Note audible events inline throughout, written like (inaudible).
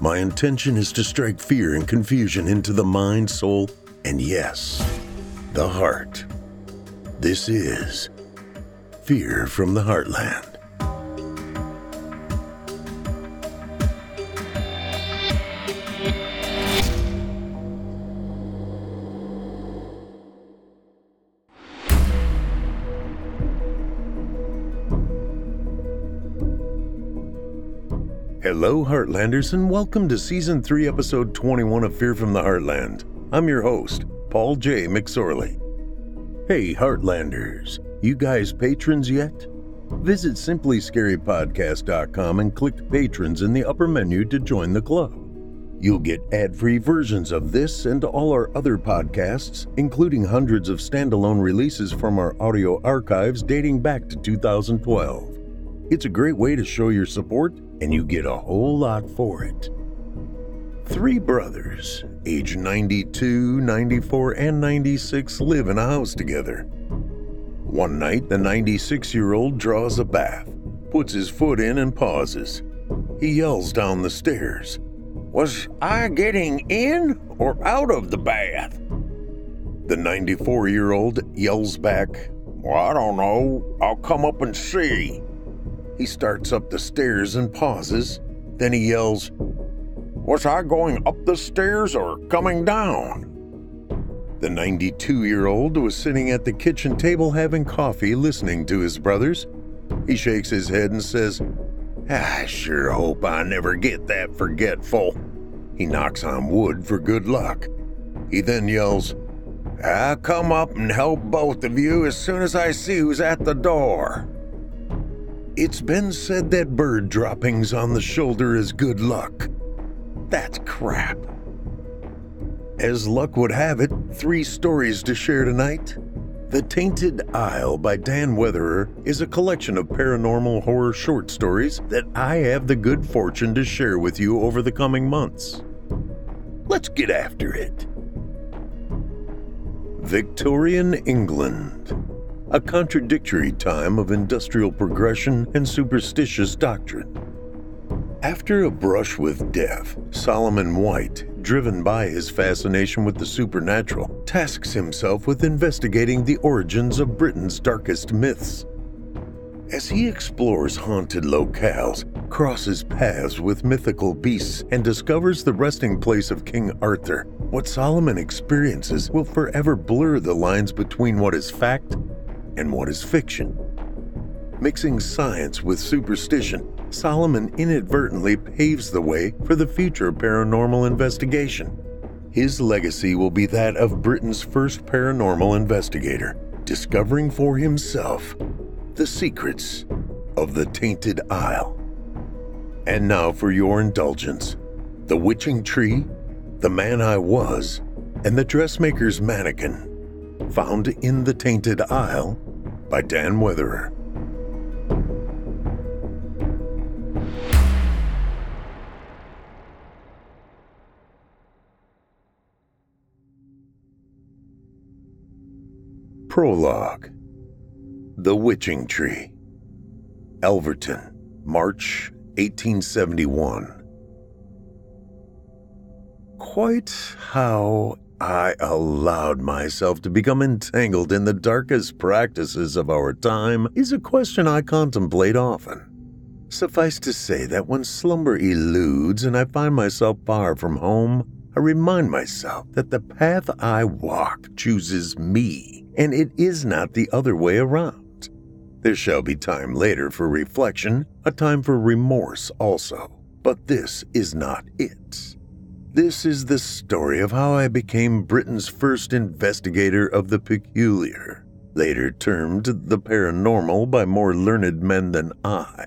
My intention is to strike fear and confusion into the mind, soul, and yes, the heart. This is Fear from the Heartland. Hello, Heartlanders, and welcome to Season 3, Episode 21 of Fear from the Heartland. I'm your host, Paul J. McSorley. Hey, Heartlanders, you guys patrons yet? Visit simplyscarypodcast.com and click Patrons in the upper menu to join the club. You'll get ad free versions of this and all our other podcasts, including hundreds of standalone releases from our audio archives dating back to 2012. It's a great way to show your support, and you get a whole lot for it. Three brothers, age 92, 94, and 96, live in a house together. One night, the 96 year old draws a bath, puts his foot in, and pauses. He yells down the stairs Was I getting in or out of the bath? The 94 year old yells back, Well, I don't know. I'll come up and see. He starts up the stairs and pauses. Then he yells, Was I going up the stairs or coming down? The 92 year old was sitting at the kitchen table having coffee, listening to his brothers. He shakes his head and says, I sure hope I never get that forgetful. He knocks on wood for good luck. He then yells, I'll come up and help both of you as soon as I see who's at the door. It's been said that bird droppings on the shoulder is good luck. That's crap. As luck would have it, three stories to share tonight. The Tainted Isle by Dan Weatherer is a collection of paranormal horror short stories that I have the good fortune to share with you over the coming months. Let's get after it. Victorian England a contradictory time of industrial progression and superstitious doctrine. After a brush with death, Solomon White, driven by his fascination with the supernatural, tasks himself with investigating the origins of Britain's darkest myths. As he explores haunted locales, crosses paths with mythical beasts, and discovers the resting place of King Arthur, what Solomon experiences will forever blur the lines between what is fact and what is fiction. Mixing science with superstition, Solomon inadvertently paves the way for the future paranormal investigation. His legacy will be that of Britain's first paranormal investigator, discovering for himself the secrets of the Tainted Isle. And now for your indulgence The Witching Tree, The Man I Was, and The Dressmaker's Mannequin, found in the Tainted Isle by Dan Weatherer. Prologue The Witching Tree, Elverton, March 1871. Quite how I allowed myself to become entangled in the darkest practices of our time is a question I contemplate often. Suffice to say that when slumber eludes and I find myself far from home, I remind myself that the path I walk chooses me, and it is not the other way around. There shall be time later for reflection, a time for remorse also, but this is not it. This is the story of how I became Britain's first investigator of the peculiar, later termed the paranormal by more learned men than I.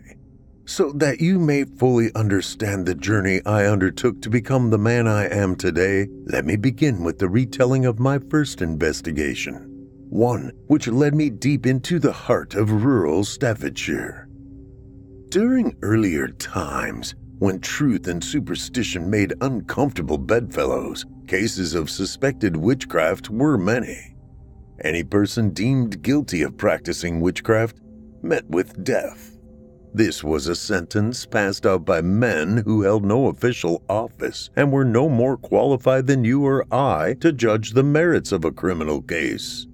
So that you may fully understand the journey I undertook to become the man I am today, let me begin with the retelling of my first investigation. One which led me deep into the heart of rural Staffordshire. During earlier times, when truth and superstition made uncomfortable bedfellows, cases of suspected witchcraft were many. Any person deemed guilty of practicing witchcraft met with death. This was a sentence passed out by men who held no official office and were no more qualified than you or I to judge the merits of a criminal case.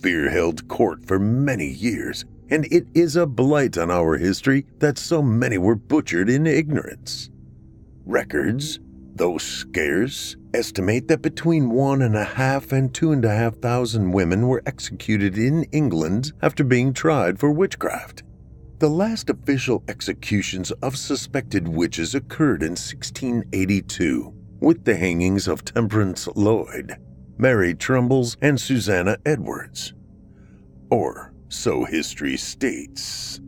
Fear held court for many years, and it is a blight on our history that so many were butchered in ignorance. Records, though scarce, estimate that between one and a half and two and a half thousand women were executed in England after being tried for witchcraft. The last official executions of suspected witches occurred in 1682 with the hangings of Temperance Lloyd, Mary Trembles, and Susanna Edwards. Or so history states.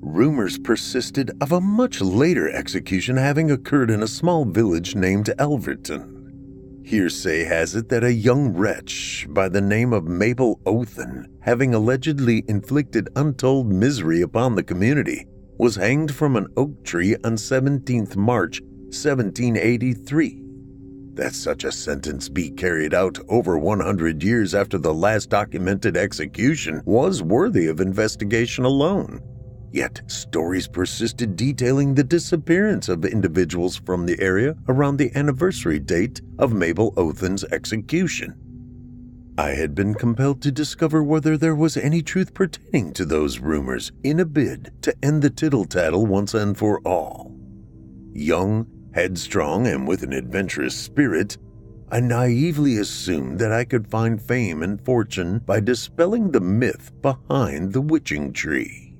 Rumors persisted of a much later execution having occurred in a small village named Elverton. Hearsay has it that a young wretch by the name of Mabel Othen, having allegedly inflicted untold misery upon the community, was hanged from an oak tree on 17th March 1783. That such a sentence be carried out over 100 years after the last documented execution was worthy of investigation alone. Yet, stories persisted detailing the disappearance of individuals from the area around the anniversary date of Mabel Othen's execution. I had been compelled to discover whether there was any truth pertaining to those rumors in a bid to end the tittle tattle once and for all. Young, headstrong, and with an adventurous spirit, I naively assumed that I could find fame and fortune by dispelling the myth behind the witching tree.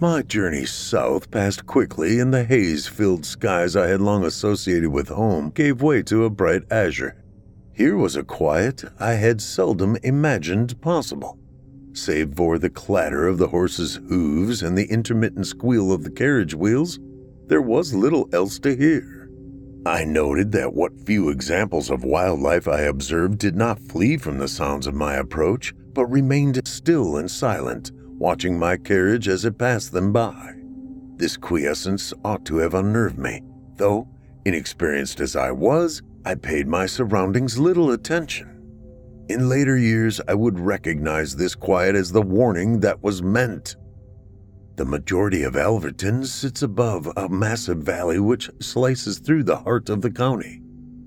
My journey south passed quickly, and the haze filled skies I had long associated with home gave way to a bright azure. Here was a quiet I had seldom imagined possible. Save for the clatter of the horses' hooves and the intermittent squeal of the carriage wheels, there was little else to hear. I noted that what few examples of wildlife I observed did not flee from the sounds of my approach, but remained still and silent watching my carriage as it passed them by. This quiescence ought to have unnerved me, though, inexperienced as I was, I paid my surroundings little attention. In later years, I would recognize this quiet as the warning that was meant. The majority of Elverton sits above a massive valley which slices through the heart of the county.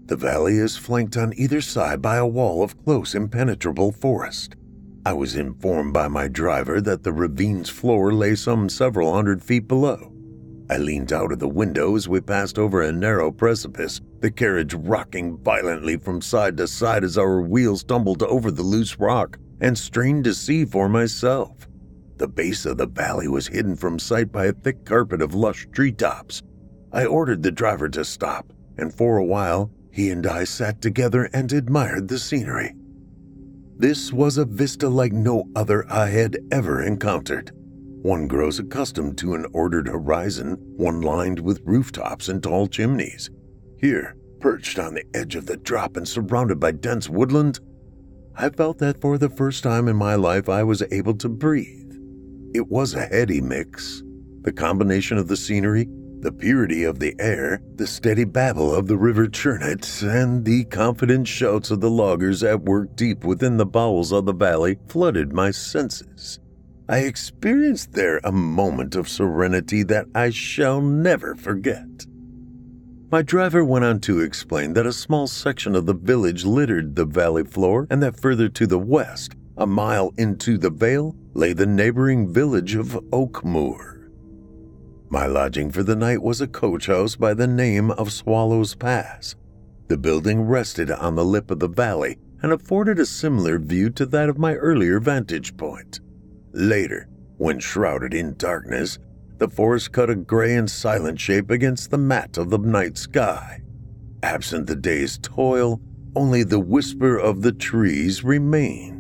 The valley is flanked on either side by a wall of close, impenetrable forest. I was informed by my driver that the ravine's floor lay some several hundred feet below. I leaned out of the window as we passed over a narrow precipice, the carriage rocking violently from side to side as our wheels tumbled over the loose rock, and strained to see for myself. The base of the valley was hidden from sight by a thick carpet of lush treetops. I ordered the driver to stop, and for a while he and I sat together and admired the scenery. This was a vista like no other I had ever encountered. One grows accustomed to an ordered horizon, one lined with rooftops and tall chimneys. Here, perched on the edge of the drop and surrounded by dense woodland, I felt that for the first time in my life I was able to breathe. It was a heady mix. The combination of the scenery, the purity of the air, the steady babble of the river churnet, and the confident shouts of the loggers at work deep within the bowels of the valley flooded my senses. I experienced there a moment of serenity that I shall never forget. My driver went on to explain that a small section of the village littered the valley floor and that further to the west, a mile into the vale, lay the neighboring village of Oakmoor. My lodging for the night was a coach house by the name of Swallow's Pass. The building rested on the lip of the valley and afforded a similar view to that of my earlier vantage point. Later, when shrouded in darkness, the forest cut a gray and silent shape against the mat of the night sky. Absent the day's toil, only the whisper of the trees remained.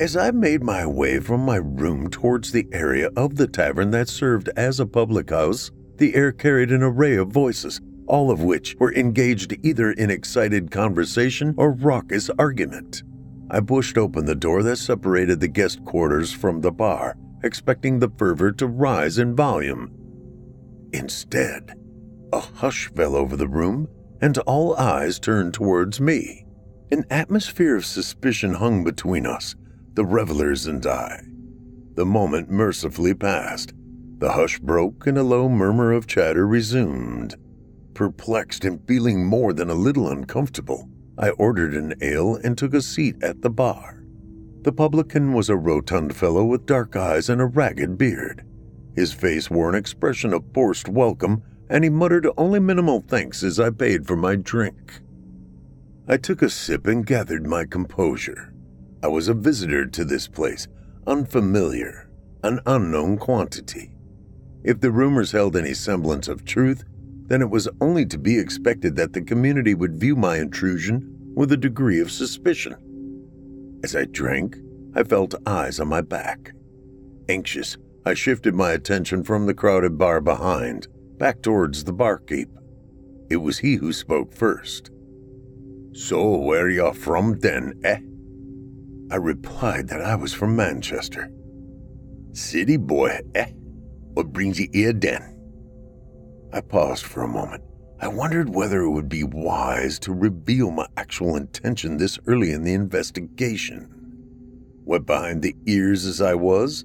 As I made my way from my room towards the area of the tavern that served as a public house, the air carried an array of voices, all of which were engaged either in excited conversation or raucous argument. I pushed open the door that separated the guest quarters from the bar, expecting the fervor to rise in volume. Instead, a hush fell over the room, and all eyes turned towards me. An atmosphere of suspicion hung between us, the revelers and I. The moment mercifully passed. The hush broke and a low murmur of chatter resumed. Perplexed and feeling more than a little uncomfortable, I ordered an ale and took a seat at the bar. The publican was a rotund fellow with dark eyes and a ragged beard. His face wore an expression of forced welcome, and he muttered only minimal thanks as I paid for my drink. I took a sip and gathered my composure. I was a visitor to this place, unfamiliar, an unknown quantity. If the rumors held any semblance of truth, then it was only to be expected that the community would view my intrusion with a degree of suspicion. As I drank, I felt eyes on my back. Anxious, I shifted my attention from the crowded bar behind back towards the barkeep. It was he who spoke first. So, where you from then, eh? I replied that I was from Manchester. City boy, eh? What brings you here then? I paused for a moment. I wondered whether it would be wise to reveal my actual intention this early in the investigation. Wet behind the ears as I was,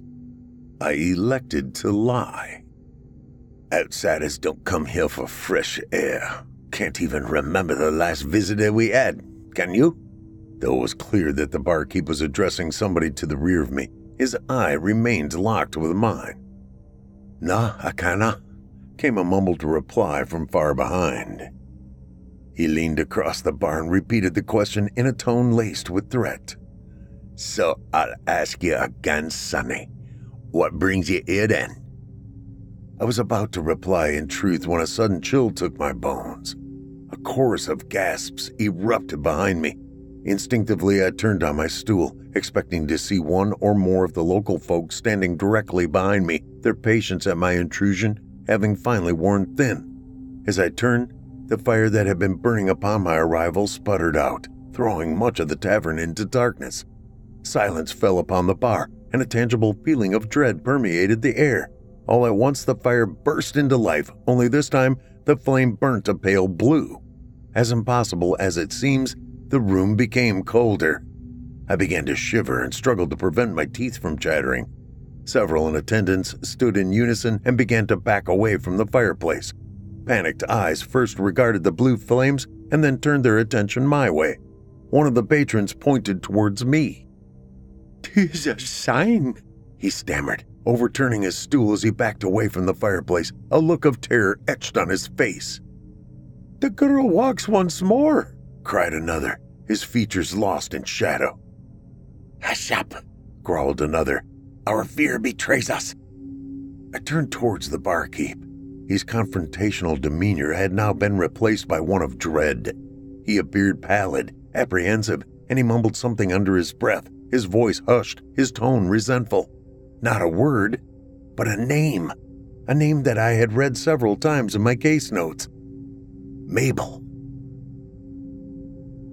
I elected to lie. Outsiders don't come here for fresh air. Can't even remember the last visitor we had, can you? Though it was clear that the barkeep was addressing somebody to the rear of me, his eye remained locked with mine. Nah, I kinda, came a mumbled reply from far behind. He leaned across the bar and repeated the question in a tone laced with threat. So I'll ask you again, Sonny. What brings you here then? I was about to reply in truth when a sudden chill took my bones. A chorus of gasps erupted behind me. Instinctively, I turned on my stool, expecting to see one or more of the local folks standing directly behind me, their patience at my intrusion having finally worn thin. As I turned, the fire that had been burning upon my arrival sputtered out, throwing much of the tavern into darkness. Silence fell upon the bar, and a tangible feeling of dread permeated the air. All at once, the fire burst into life, only this time the flame burnt a pale blue. As impossible as it seems, the room became colder. I began to shiver and struggled to prevent my teeth from chattering. Several in attendance stood in unison and began to back away from the fireplace. Panicked eyes first regarded the blue flames and then turned their attention my way. One of the patrons pointed towards me. "'Tis a sign,' he stammered, overturning his stool as he backed away from the fireplace, a look of terror etched on his face. The girl walks once more, cried another, his features lost in shadow. Hush up, growled another. Our fear betrays us. I turned towards the barkeep. His confrontational demeanor had now been replaced by one of dread. He appeared pallid, apprehensive, and he mumbled something under his breath, his voice hushed, his tone resentful. Not a word, but a name. A name that I had read several times in my case notes Mabel.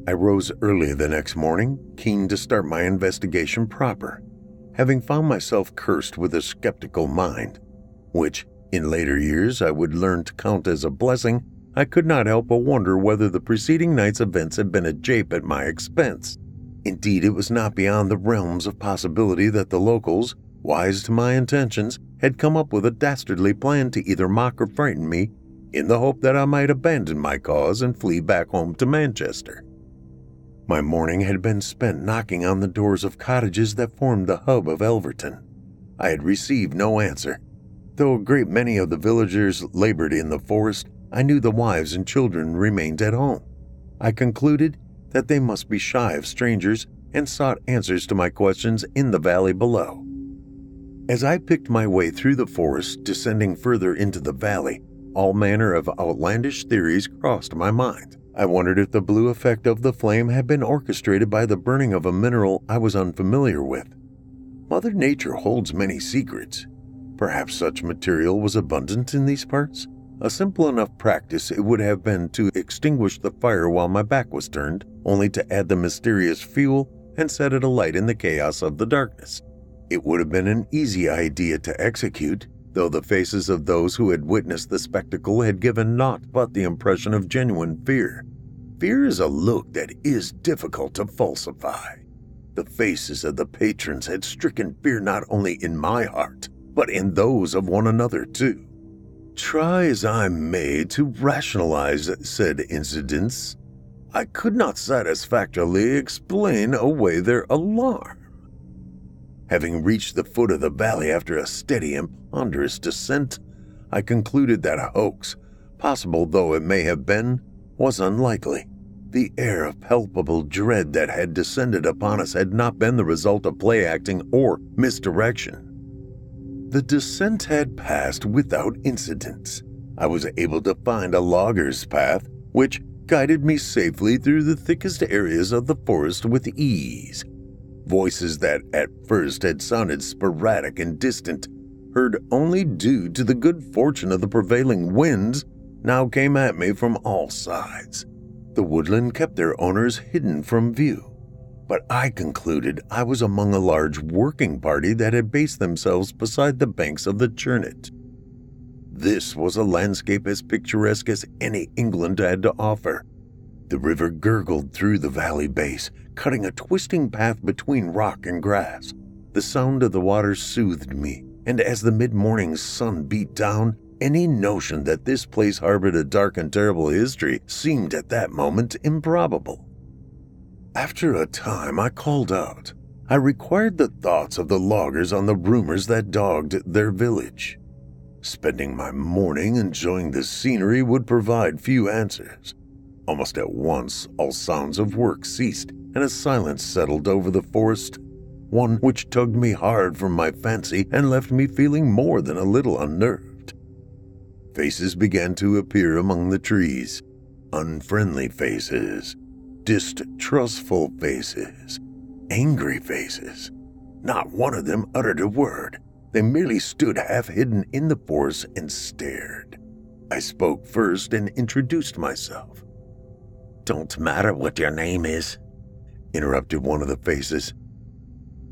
I rose early the next morning, keen to start my investigation proper, having found myself cursed with a skeptical mind, which, in later years, I would learn to count as a blessing. I could not help but wonder whether the preceding night's events had been a jape at my expense. Indeed, it was not beyond the realms of possibility that the locals, wise to my intentions, had come up with a dastardly plan to either mock or frighten me in the hope that I might abandon my cause and flee back home to Manchester. My morning had been spent knocking on the doors of cottages that formed the hub of Elverton. I had received no answer. Though a great many of the villagers labored in the forest, I knew the wives and children remained at home. I concluded that they must be shy of strangers and sought answers to my questions in the valley below. As I picked my way through the forest, descending further into the valley, all manner of outlandish theories crossed my mind. I wondered if the blue effect of the flame had been orchestrated by the burning of a mineral I was unfamiliar with. Mother Nature holds many secrets. Perhaps such material was abundant in these parts? A simple enough practice it would have been to extinguish the fire while my back was turned, only to add the mysterious fuel and set it alight in the chaos of the darkness. It would have been an easy idea to execute, though the faces of those who had witnessed the spectacle had given naught but the impression of genuine fear. Fear is a look that is difficult to falsify. The faces of the patrons had stricken fear not only in my heart, but in those of one another too. Try as I may to rationalize said incidents, I could not satisfactorily explain away their alarm. Having reached the foot of the valley after a steady and ponderous descent, I concluded that a hoax, possible though it may have been, was unlikely. The air of palpable dread that had descended upon us had not been the result of play acting or misdirection. The descent had passed without incident. I was able to find a logger's path, which guided me safely through the thickest areas of the forest with ease. Voices that at first had sounded sporadic and distant, heard only due to the good fortune of the prevailing winds, now came at me from all sides. The woodland kept their owners hidden from view, but I concluded I was among a large working party that had based themselves beside the banks of the Churnet. This was a landscape as picturesque as any England had to offer. The river gurgled through the valley base, cutting a twisting path between rock and grass. The sound of the water soothed me, and as the mid morning sun beat down, any notion that this place harbored a dark and terrible history seemed at that moment improbable. After a time, I called out. I required the thoughts of the loggers on the rumors that dogged their village. Spending my morning enjoying the scenery would provide few answers. Almost at once, all sounds of work ceased, and a silence settled over the forest, one which tugged me hard from my fancy and left me feeling more than a little unnerved. Faces began to appear among the trees unfriendly faces, distrustful faces, angry faces. Not one of them uttered a word. They merely stood half hidden in the forest and stared. I spoke first and introduced myself. Don't matter what your name is, interrupted one of the faces.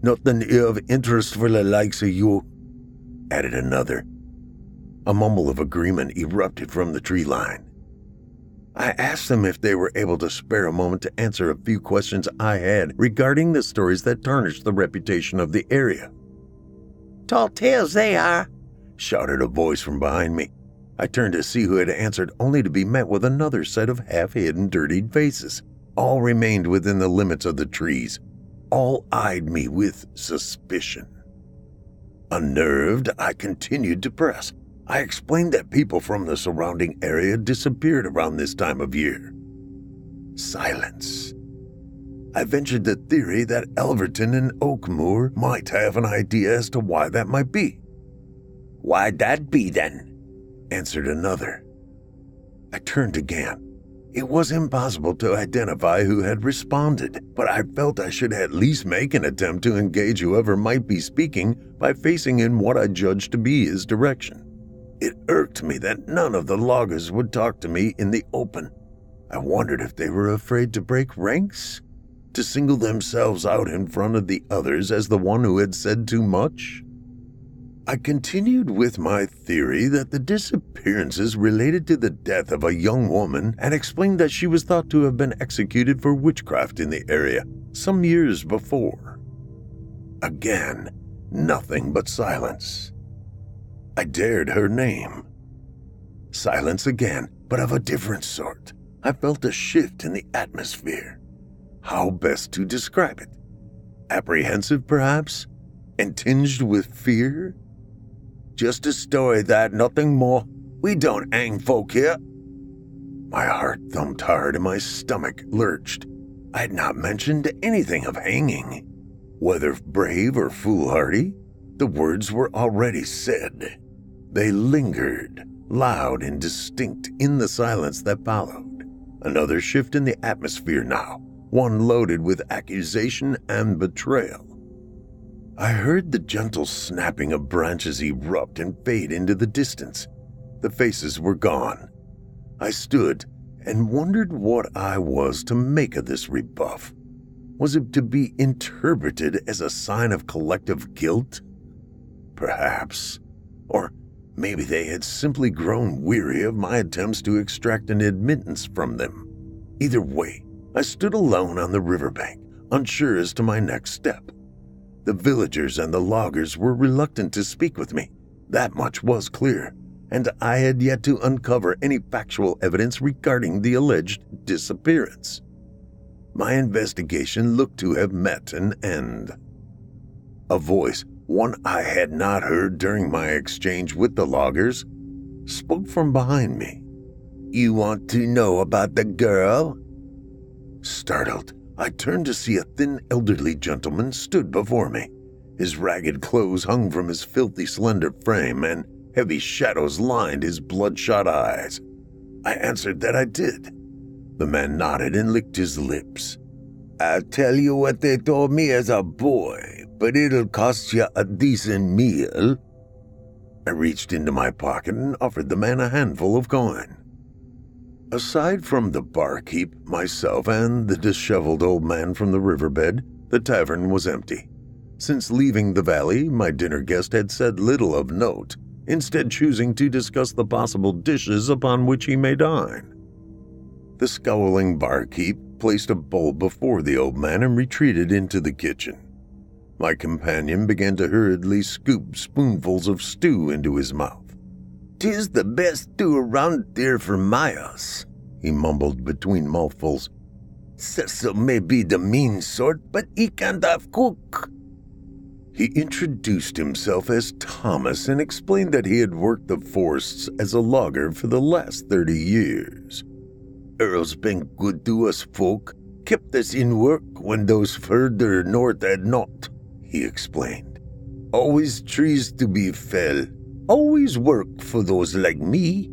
Nothing of interest for the likes of you, added another. A mumble of agreement erupted from the tree line. I asked them if they were able to spare a moment to answer a few questions I had regarding the stories that tarnished the reputation of the area. Tall tales they are, shouted a voice from behind me. I turned to see who had answered, only to be met with another set of half hidden, dirtied faces. All remained within the limits of the trees. All eyed me with suspicion. Unnerved, I continued to press. I explained that people from the surrounding area disappeared around this time of year. Silence. I ventured the theory that Elverton and Oakmoor might have an idea as to why that might be. Why'd that be then? answered another. I turned again. It was impossible to identify who had responded, but I felt I should at least make an attempt to engage whoever might be speaking by facing in what I judged to be his direction. It irked me that none of the loggers would talk to me in the open. I wondered if they were afraid to break ranks, to single themselves out in front of the others as the one who had said too much. I continued with my theory that the disappearances related to the death of a young woman and explained that she was thought to have been executed for witchcraft in the area some years before. Again, nothing but silence. I dared her name. Silence again, but of a different sort. I felt a shift in the atmosphere. How best to describe it? Apprehensive, perhaps? And tinged with fear? Just a story that, nothing more. We don't hang folk here. My heart thumped hard and my stomach lurched. I had not mentioned anything of hanging. Whether brave or foolhardy, the words were already said. They lingered, loud and distinct, in the silence that followed. Another shift in the atmosphere now, one loaded with accusation and betrayal. I heard the gentle snapping of branches erupt and fade into the distance. The faces were gone. I stood and wondered what I was to make of this rebuff. Was it to be interpreted as a sign of collective guilt? Perhaps. Or maybe they had simply grown weary of my attempts to extract an admittance from them. Either way, I stood alone on the riverbank, unsure as to my next step. The villagers and the loggers were reluctant to speak with me. That much was clear, and I had yet to uncover any factual evidence regarding the alleged disappearance my investigation looked to have met an end. A voice, one I had not heard during my exchange with the loggers, spoke from behind me. You want to know about the girl? Startled, I turned to see a thin elderly gentleman stood before me. His ragged clothes hung from his filthy, slender frame, and heavy shadows lined his bloodshot eyes. I answered that I did. The man nodded and licked his lips. I'll tell you what they told me as a boy, but it'll cost you a decent meal. I reached into my pocket and offered the man a handful of coin. Aside from the barkeep, myself, and the disheveled old man from the riverbed, the tavern was empty. Since leaving the valley, my dinner guest had said little of note, instead, choosing to discuss the possible dishes upon which he may dine. The scowling barkeep placed a bowl before the old man and retreated into the kitchen. My companion began to hurriedly scoop spoonfuls of stew into his mouth. "'Tis the best stew around here for miles, he mumbled between mouthfuls. Cecil may be the mean sort, but he can't have cook. He introduced himself as Thomas and explained that he had worked the forests as a logger for the last 30 years. Earl's been good to us folk, kept us in work when those further north had not, he explained. Always trees to be fell, always work for those like me.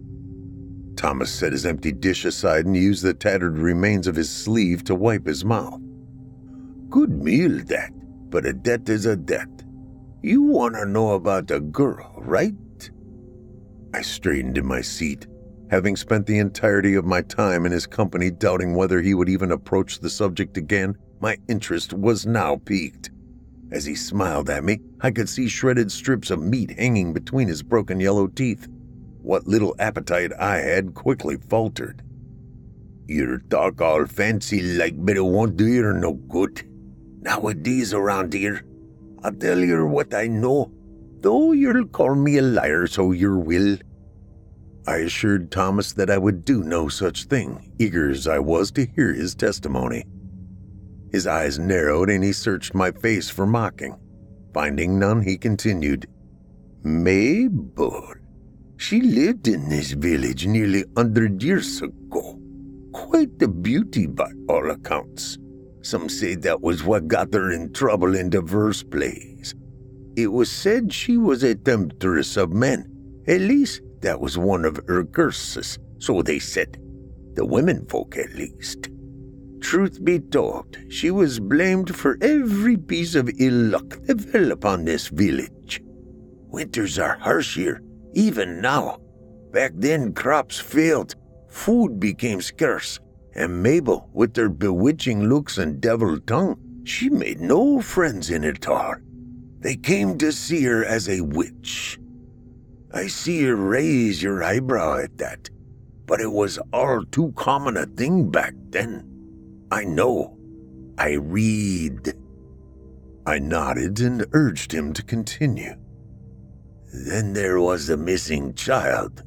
Thomas set his empty dish aside and used the tattered remains of his sleeve to wipe his mouth. Good meal, that, but a debt is a debt. You want to know about a girl, right? I straightened in my seat Having spent the entirety of my time in his company doubting whether he would even approach the subject again, my interest was now piqued. As he smiled at me, I could see shredded strips of meat hanging between his broken yellow teeth. What little appetite I had quickly faltered. Your talk all fancy like but it won't do you no good. Nowadays around here, I'll tell you what I know, though you'll call me a liar so you will. I assured Thomas that I would do no such thing, eager as I was to hear his testimony. His eyes narrowed and he searched my face for mocking. Finding none, he continued, Mabel. She lived in this village nearly a hundred years ago. Quite a beauty by all accounts. Some say that was what got her in trouble in the first place. It was said she was a temptress of men. At least, that was one of her curses, so they said. The women folk, at least. Truth be told, she was blamed for every piece of ill luck that fell upon this village. Winters are harsh here, even now. Back then, crops failed, food became scarce, and Mabel, with her bewitching looks and devil tongue, she made no friends in it all. They came to see her as a witch, I see you raise your eyebrow at that, but it was all too common a thing back then. I know. I read. I nodded and urged him to continue. Then there was the missing child.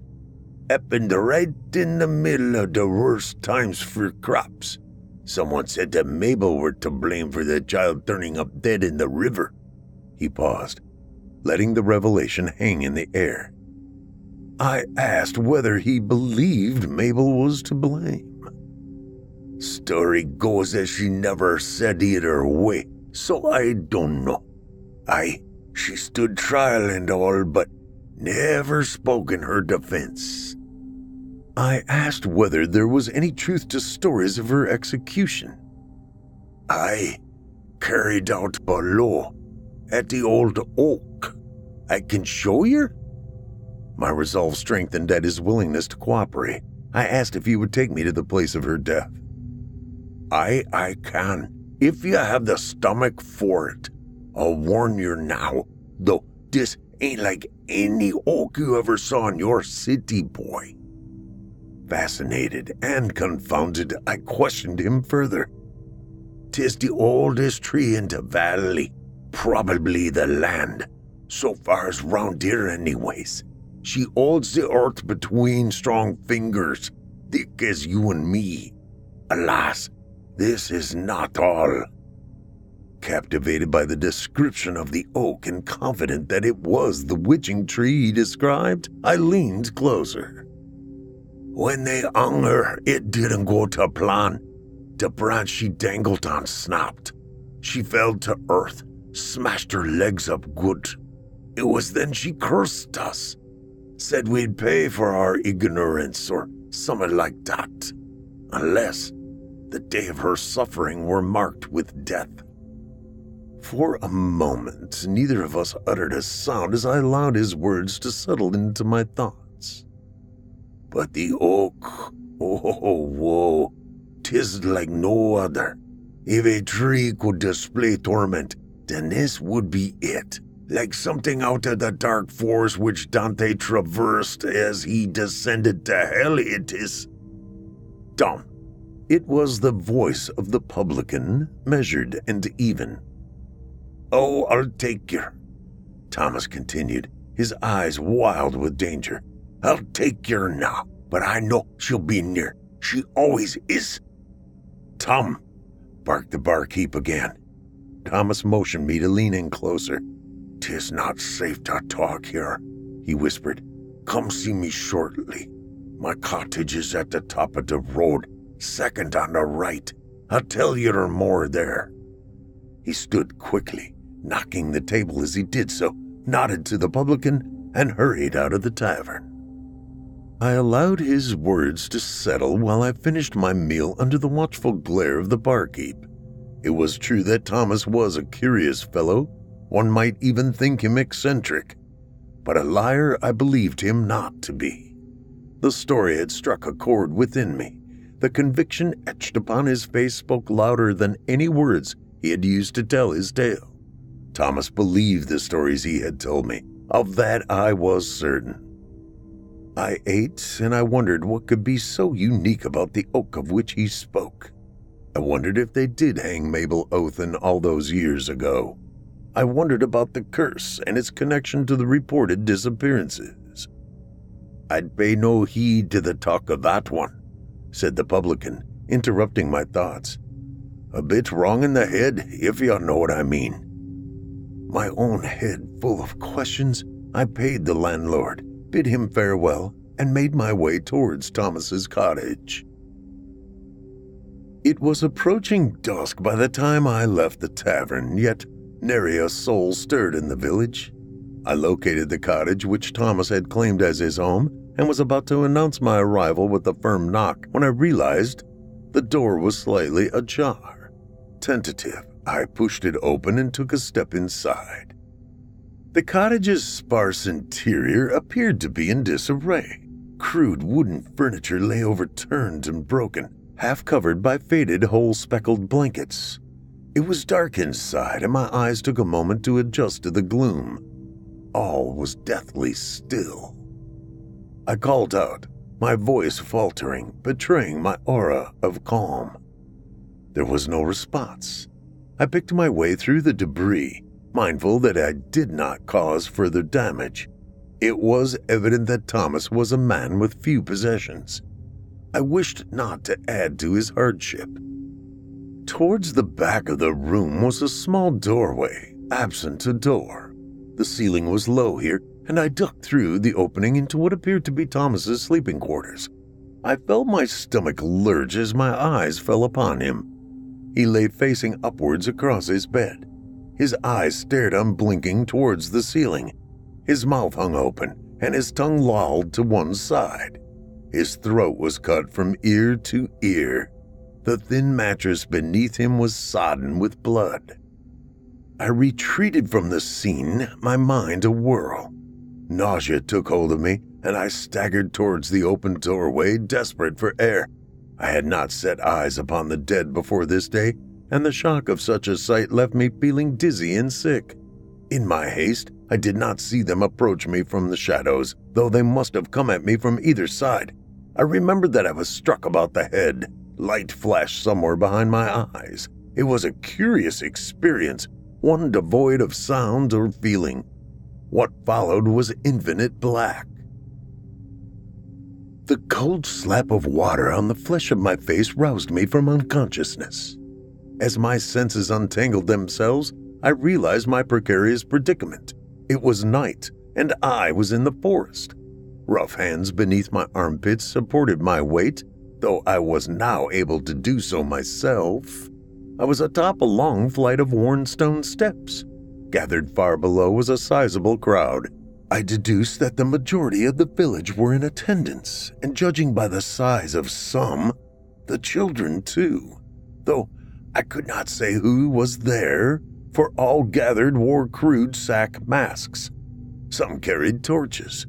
Happened right in the middle of the worst times for crops. Someone said that Mabel were to blame for the child turning up dead in the river. He paused, letting the revelation hang in the air. I asked whether he believed Mabel was to blame. Story goes that she never said either way, so I don't know. I, she stood trial and all, but never spoke in her defense. I asked whether there was any truth to stories of her execution. I carried out below at the old oak. I can show you? My resolve strengthened at his willingness to cooperate. I asked if he would take me to the place of her death. I I can, if you have the stomach for it. I'll warn you now, though this ain't like any oak you ever saw in your city, boy. Fascinated and confounded, I questioned him further. Tis the oldest tree in the valley, probably the land, so far as round here, anyways. She holds the earth between strong fingers, thick as you and me. Alas, this is not all. Captivated by the description of the oak and confident that it was the witching tree he described, I leaned closer. When they hung her, it didn't go to plan. The branch she dangled on snapped. She fell to earth, smashed her legs up good. It was then she cursed us. Said we'd pay for our ignorance or something like that. Unless the day of her suffering were marked with death. For a moment, neither of us uttered a sound as I allowed his words to settle into my thoughts. But the oak, oh, whoa, tis like no other. If a tree could display torment, then this would be it. Like something out of the dark forest which Dante traversed as he descended to hell, it is. Dumb. It was the voice of the publican, measured and even. Oh, I'll take yer, Thomas continued, his eyes wild with danger. I'll take yer now, but I know she'll be near. She always is. Tom, barked the barkeep again. Thomas motioned me to lean in closer. Tis not safe to talk here, he whispered. Come see me shortly. My cottage is at the top of the road, second on the right. I'll tell you more there. He stood quickly, knocking the table as he did so, nodded to the publican, and hurried out of the tavern. I allowed his words to settle while I finished my meal under the watchful glare of the barkeep. It was true that Thomas was a curious fellow. One might even think him eccentric. But a liar I believed him not to be. The story had struck a chord within me. The conviction etched upon his face spoke louder than any words he had used to tell his tale. Thomas believed the stories he had told me. Of that I was certain. I ate, and I wondered what could be so unique about the oak of which he spoke. I wondered if they did hang Mabel Othen all those years ago. I wondered about the curse and its connection to the reported disappearances. I'd pay no heed to the talk of that one, said the publican, interrupting my thoughts. A bit wrong in the head, if you know what I mean. My own head full of questions, I paid the landlord bid him farewell, and made my way towards Thomas's cottage. It was approaching dusk by the time I left the tavern, yet nary a soul stirred in the village. I located the cottage which Thomas had claimed as his home and was about to announce my arrival with a firm knock when I realized the door was slightly ajar. Tentative, I pushed it open and took a step inside. The cottage's sparse interior appeared to be in disarray. Crude wooden furniture lay overturned and broken, half covered by faded, hole speckled blankets. It was dark inside, and my eyes took a moment to adjust to the gloom. All was deathly still. I called out, my voice faltering, betraying my aura of calm. There was no response. I picked my way through the debris mindful that I did not cause further damage. It was evident that Thomas was a man with few possessions. I wished not to add to his hardship. Towards the back of the room was a small doorway, absent a door. The ceiling was low here, and I ducked through the opening into what appeared to be Thomas's sleeping quarters. I felt my stomach lurch as my eyes fell upon him. He lay facing upwards across his bed. His eyes stared unblinking towards the ceiling. His mouth hung open, and his tongue lolled to one side. His throat was cut from ear to ear. The thin mattress beneath him was sodden with blood. I retreated from the scene, my mind a whirl. Nausea took hold of me, and I staggered towards the open doorway, desperate for air. I had not set eyes upon the dead before this day, and the shock of such a sight left me feeling dizzy and sick. In my haste, I did not see them approach me from the shadows, though they must have come at me from either side. I remembered that I was struck about the head. Light flashed somewhere behind my eyes. It was a curious experience, one devoid of sound or feeling. What followed was infinite black. The cold slap of water on the flesh of my face roused me from unconsciousness. As my senses untangled themselves, I realized my precarious predicament. It was night, and I was in the forest. Rough hands beneath my armpits supported my weight, though I was now able to do so myself. I was atop a long flight of worn stone steps. Gathered far below was a sizable crowd, I deduced that the majority of the village were in attendance, and judging by the size of some, the children too, though I could not say who was there, for all gathered wore crude sack masks. Some carried torches.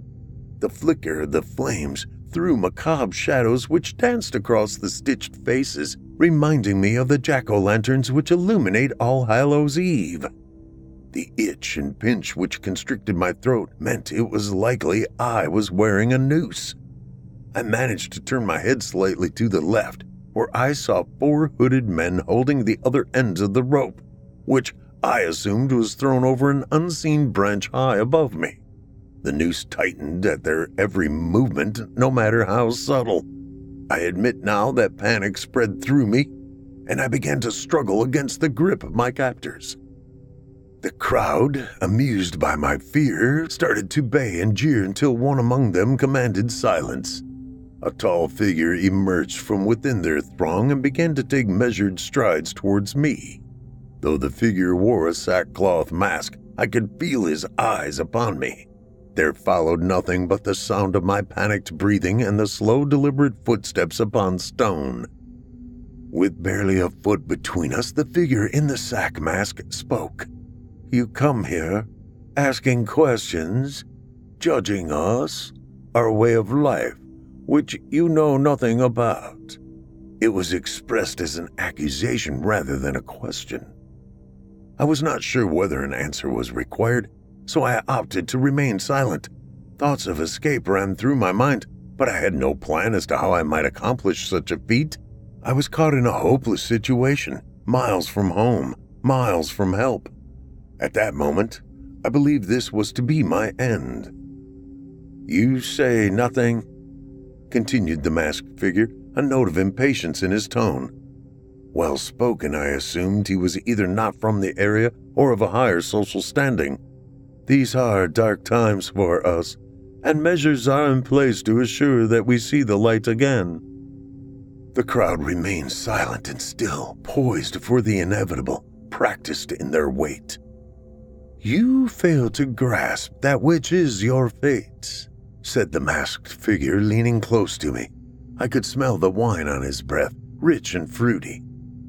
The flicker of the flames threw macabre shadows which danced across the stitched faces, reminding me of the jack o' lanterns which illuminate All Hallows Eve. The itch and pinch which constricted my throat meant it was likely I was wearing a noose. I managed to turn my head slightly to the left, where I saw four hooded men holding the other ends of the rope, which I assumed was thrown over an unseen branch high above me. The noose tightened at their every movement, no matter how subtle. I admit now that panic spread through me, and I began to struggle against the grip of my captors. The crowd, amused by my fear, started to bay and jeer until one among them commanded silence. A tall figure emerged from within their throng and began to take measured strides towards me. Though the figure wore a sackcloth mask, I could feel his eyes upon me. There followed nothing but the sound of my panicked breathing and the slow, deliberate footsteps upon stone. With barely a foot between us, the figure in the sack mask spoke. You come here asking questions, judging us, our way of life, which you know nothing about. It was expressed as an accusation rather than a question. I was not sure whether an answer was required, so I opted to remain silent. Thoughts of escape ran through my mind, but I had no plan as to how I might accomplish such a feat. I was caught in a hopeless situation, miles from home, miles from help. At that moment, I believed this was to be my end. You say nothing? continued the masked figure, a note of impatience in his tone. Well spoken, I assumed he was either not from the area or of a higher social standing. These are dark times for us, and measures are in place to assure that we see the light again. The crowd remained silent and still, poised for the inevitable, practiced in their wait. You fail to grasp that which is your fate, said the masked figure, leaning close to me. I could smell the wine on his breath, rich and fruity.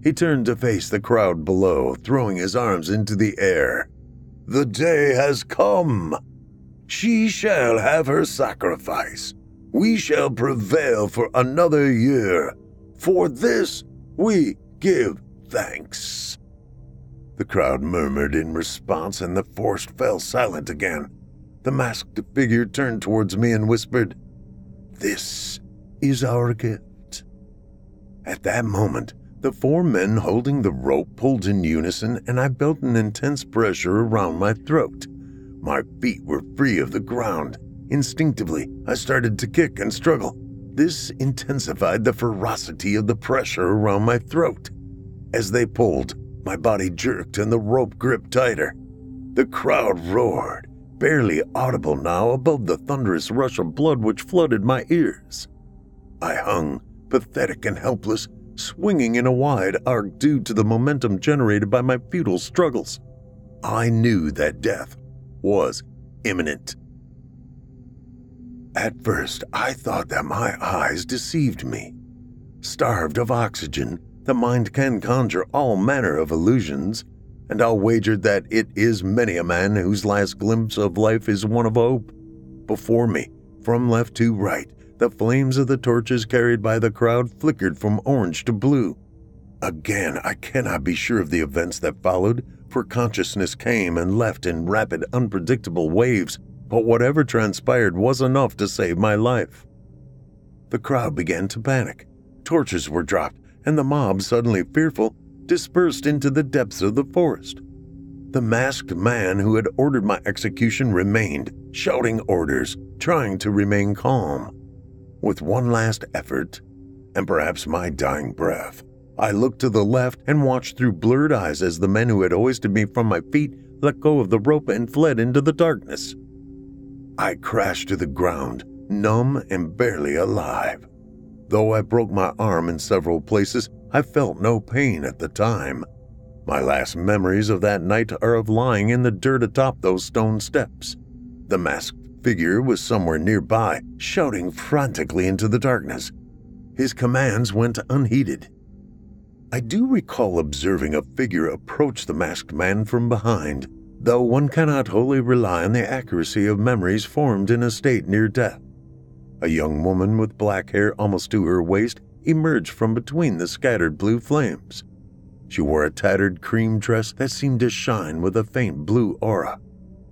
He turned to face the crowd below, throwing his arms into the air. The day has come. She shall have her sacrifice. We shall prevail for another year. For this we give thanks. The crowd murmured in response, and the forest fell silent again. The masked figure turned towards me and whispered, This is our gift. At that moment, the four men holding the rope pulled in unison, and I felt an intense pressure around my throat. My feet were free of the ground. Instinctively, I started to kick and struggle. This intensified the ferocity of the pressure around my throat. As they pulled, my body jerked and the rope gripped tighter. The crowd roared, barely audible now above the thunderous rush of blood which flooded my ears. I hung, pathetic and helpless, swinging in a wide arc due to the momentum generated by my futile struggles. I knew that death was imminent. At first, I thought that my eyes deceived me. Starved of oxygen, the mind can conjure all manner of illusions, and I'll wager that it is many a man whose last glimpse of life is one of hope. Before me, from left to right, the flames of the torches carried by the crowd flickered from orange to blue. Again, I cannot be sure of the events that followed, for consciousness came and left in rapid, unpredictable waves, but whatever transpired was enough to save my life. The crowd began to panic. Torches were dropped, and the mob, suddenly fearful, dispersed into the depths of the forest. The masked man who had ordered my execution remained, shouting orders, trying to remain calm. With one last effort, and perhaps my dying breath, I looked to the left and watched through blurred eyes as the men who had hoisted me from my feet let go of the rope and fled into the darkness. I crashed to the ground, numb and barely alive. Though I broke my arm in several places, I felt no pain at the time. My last memories of that night are of lying in the dirt atop those stone steps. The masked figure was somewhere nearby, shouting frantically into the darkness. His commands went unheeded. I do recall observing a figure approach the masked man from behind, though one cannot wholly rely on the accuracy of memories formed in a state near death. A young woman with black hair almost to her waist emerged from between the scattered blue flames. She wore a tattered cream dress that seemed to shine with a faint blue aura.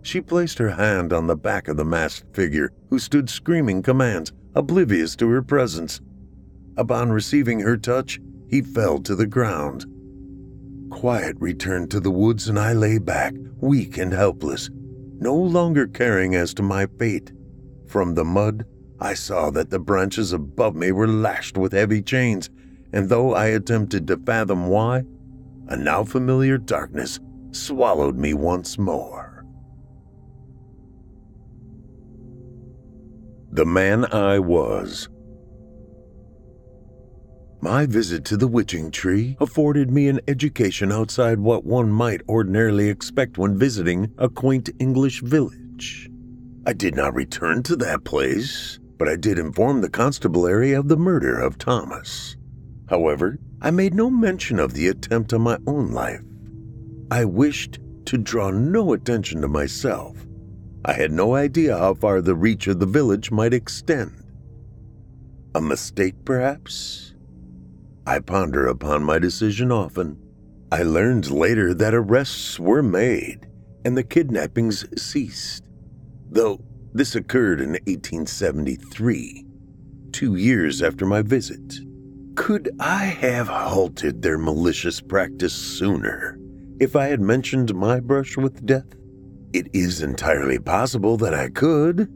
She placed her hand on the back of the masked figure, who stood screaming commands, oblivious to her presence. Upon receiving her touch, he fell to the ground. Quiet returned to the woods, and I lay back, weak and helpless, no longer caring as to my fate. From the mud, I saw that the branches above me were lashed with heavy chains, and though I attempted to fathom why, a now familiar darkness swallowed me once more. The Man I Was. My visit to the witching tree afforded me an education outside what one might ordinarily expect when visiting a quaint English village. I did not return to that place, but I did inform the constabulary of the murder of Thomas. However, I made no mention of the attempt on my own life. I wished to draw no attention to myself. I had no idea how far the reach of the village might extend. A mistake, perhaps? I ponder upon my decision often. I learned later that arrests were made and the kidnappings ceased, though this occurred in 1873, two years after my visit. Could I have halted their malicious practice sooner if I had mentioned my brush with death? It is entirely possible that I could,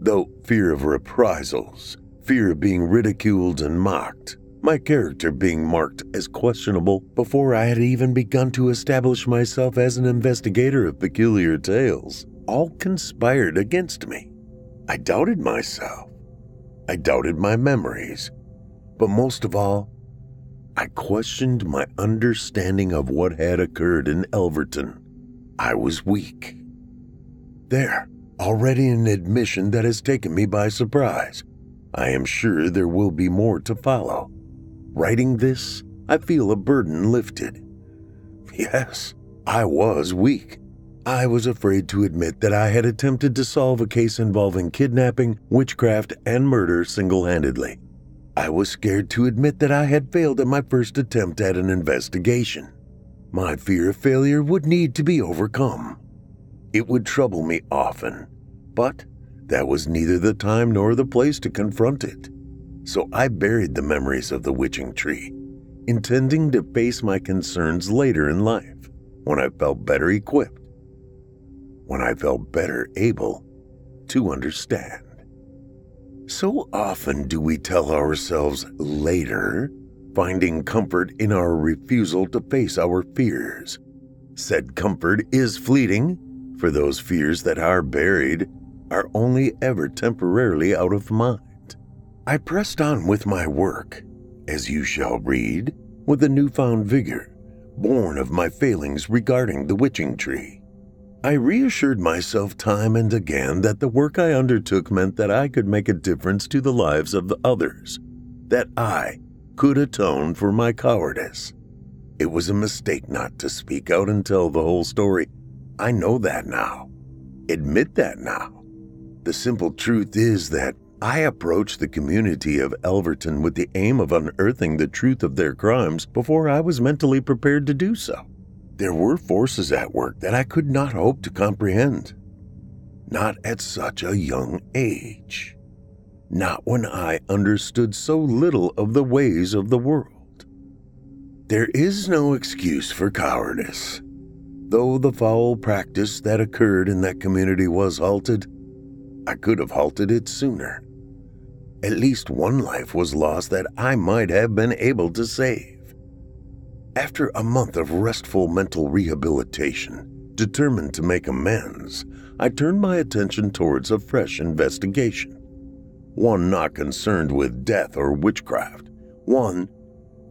though fear of reprisals, fear of being ridiculed and mocked, my character being marked as questionable before I had even begun to establish myself as an investigator of peculiar tales, all conspired against me. I doubted myself. I doubted my memories but most of all, I questioned my understanding of what had occurred in Elverton. I was weak. There, already an admission that has taken me by surprise. I am sure there will be more to follow. Writing this, I feel a burden lifted. Yes, I was weak. I was afraid to admit that I had attempted to solve a case involving kidnapping, witchcraft, and murder single handedly. I was scared to admit that I had failed at my first attempt at an investigation. My fear of failure would need to be overcome. It would trouble me often, but that was neither the time nor the place to confront it. So I buried the memories of the witching tree, intending to face my concerns later in life when I felt better equipped, when I felt better able to understand. So often do we tell ourselves later, finding comfort in our refusal to face our fears. Said comfort is fleeting, for those fears that are buried are only ever temporarily out of mind. I pressed on with my work, as you shall read, with a newfound vigor, born of my failings regarding the witching tree. I reassured myself time and again that the work I undertook meant that I could make a difference to the lives of the others, that I could atone for my cowardice. It was a mistake not to speak out and tell the whole story. I know that now. Admit that now. The simple truth is that I approached the community of Elverton with the aim of unearthing the truth of their crimes before I was mentally prepared to do so. There were forces at work that I could not hope to comprehend. Not at such a young age. Not when I understood so little of the ways of the world. There is no excuse for cowardice. Though the foul practice that occurred in that community was halted, I could have halted it sooner. At least one life was lost that I might have been able to save. After a month of restful mental rehabilitation, determined to make amends, I turned my attention towards a fresh investigation. One not concerned with death or witchcraft, one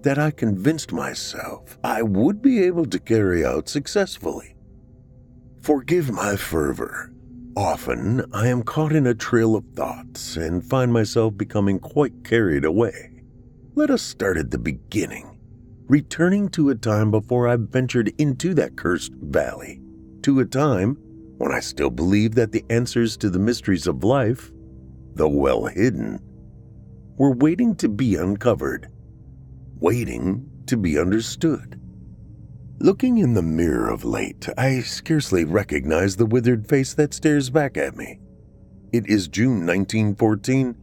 that I convinced myself I would be able to carry out successfully. Forgive my fervor. Often I am caught in a trail of thoughts and find myself becoming quite carried away. Let us start at the beginning returning to a time before I ventured into that cursed valley, to a time when I still believed that the answers to the mysteries of life, though well hidden, were waiting to be uncovered, waiting to be understood. Looking in the mirror of late, I scarcely recognize the withered face that stares back at me. It is June 1914,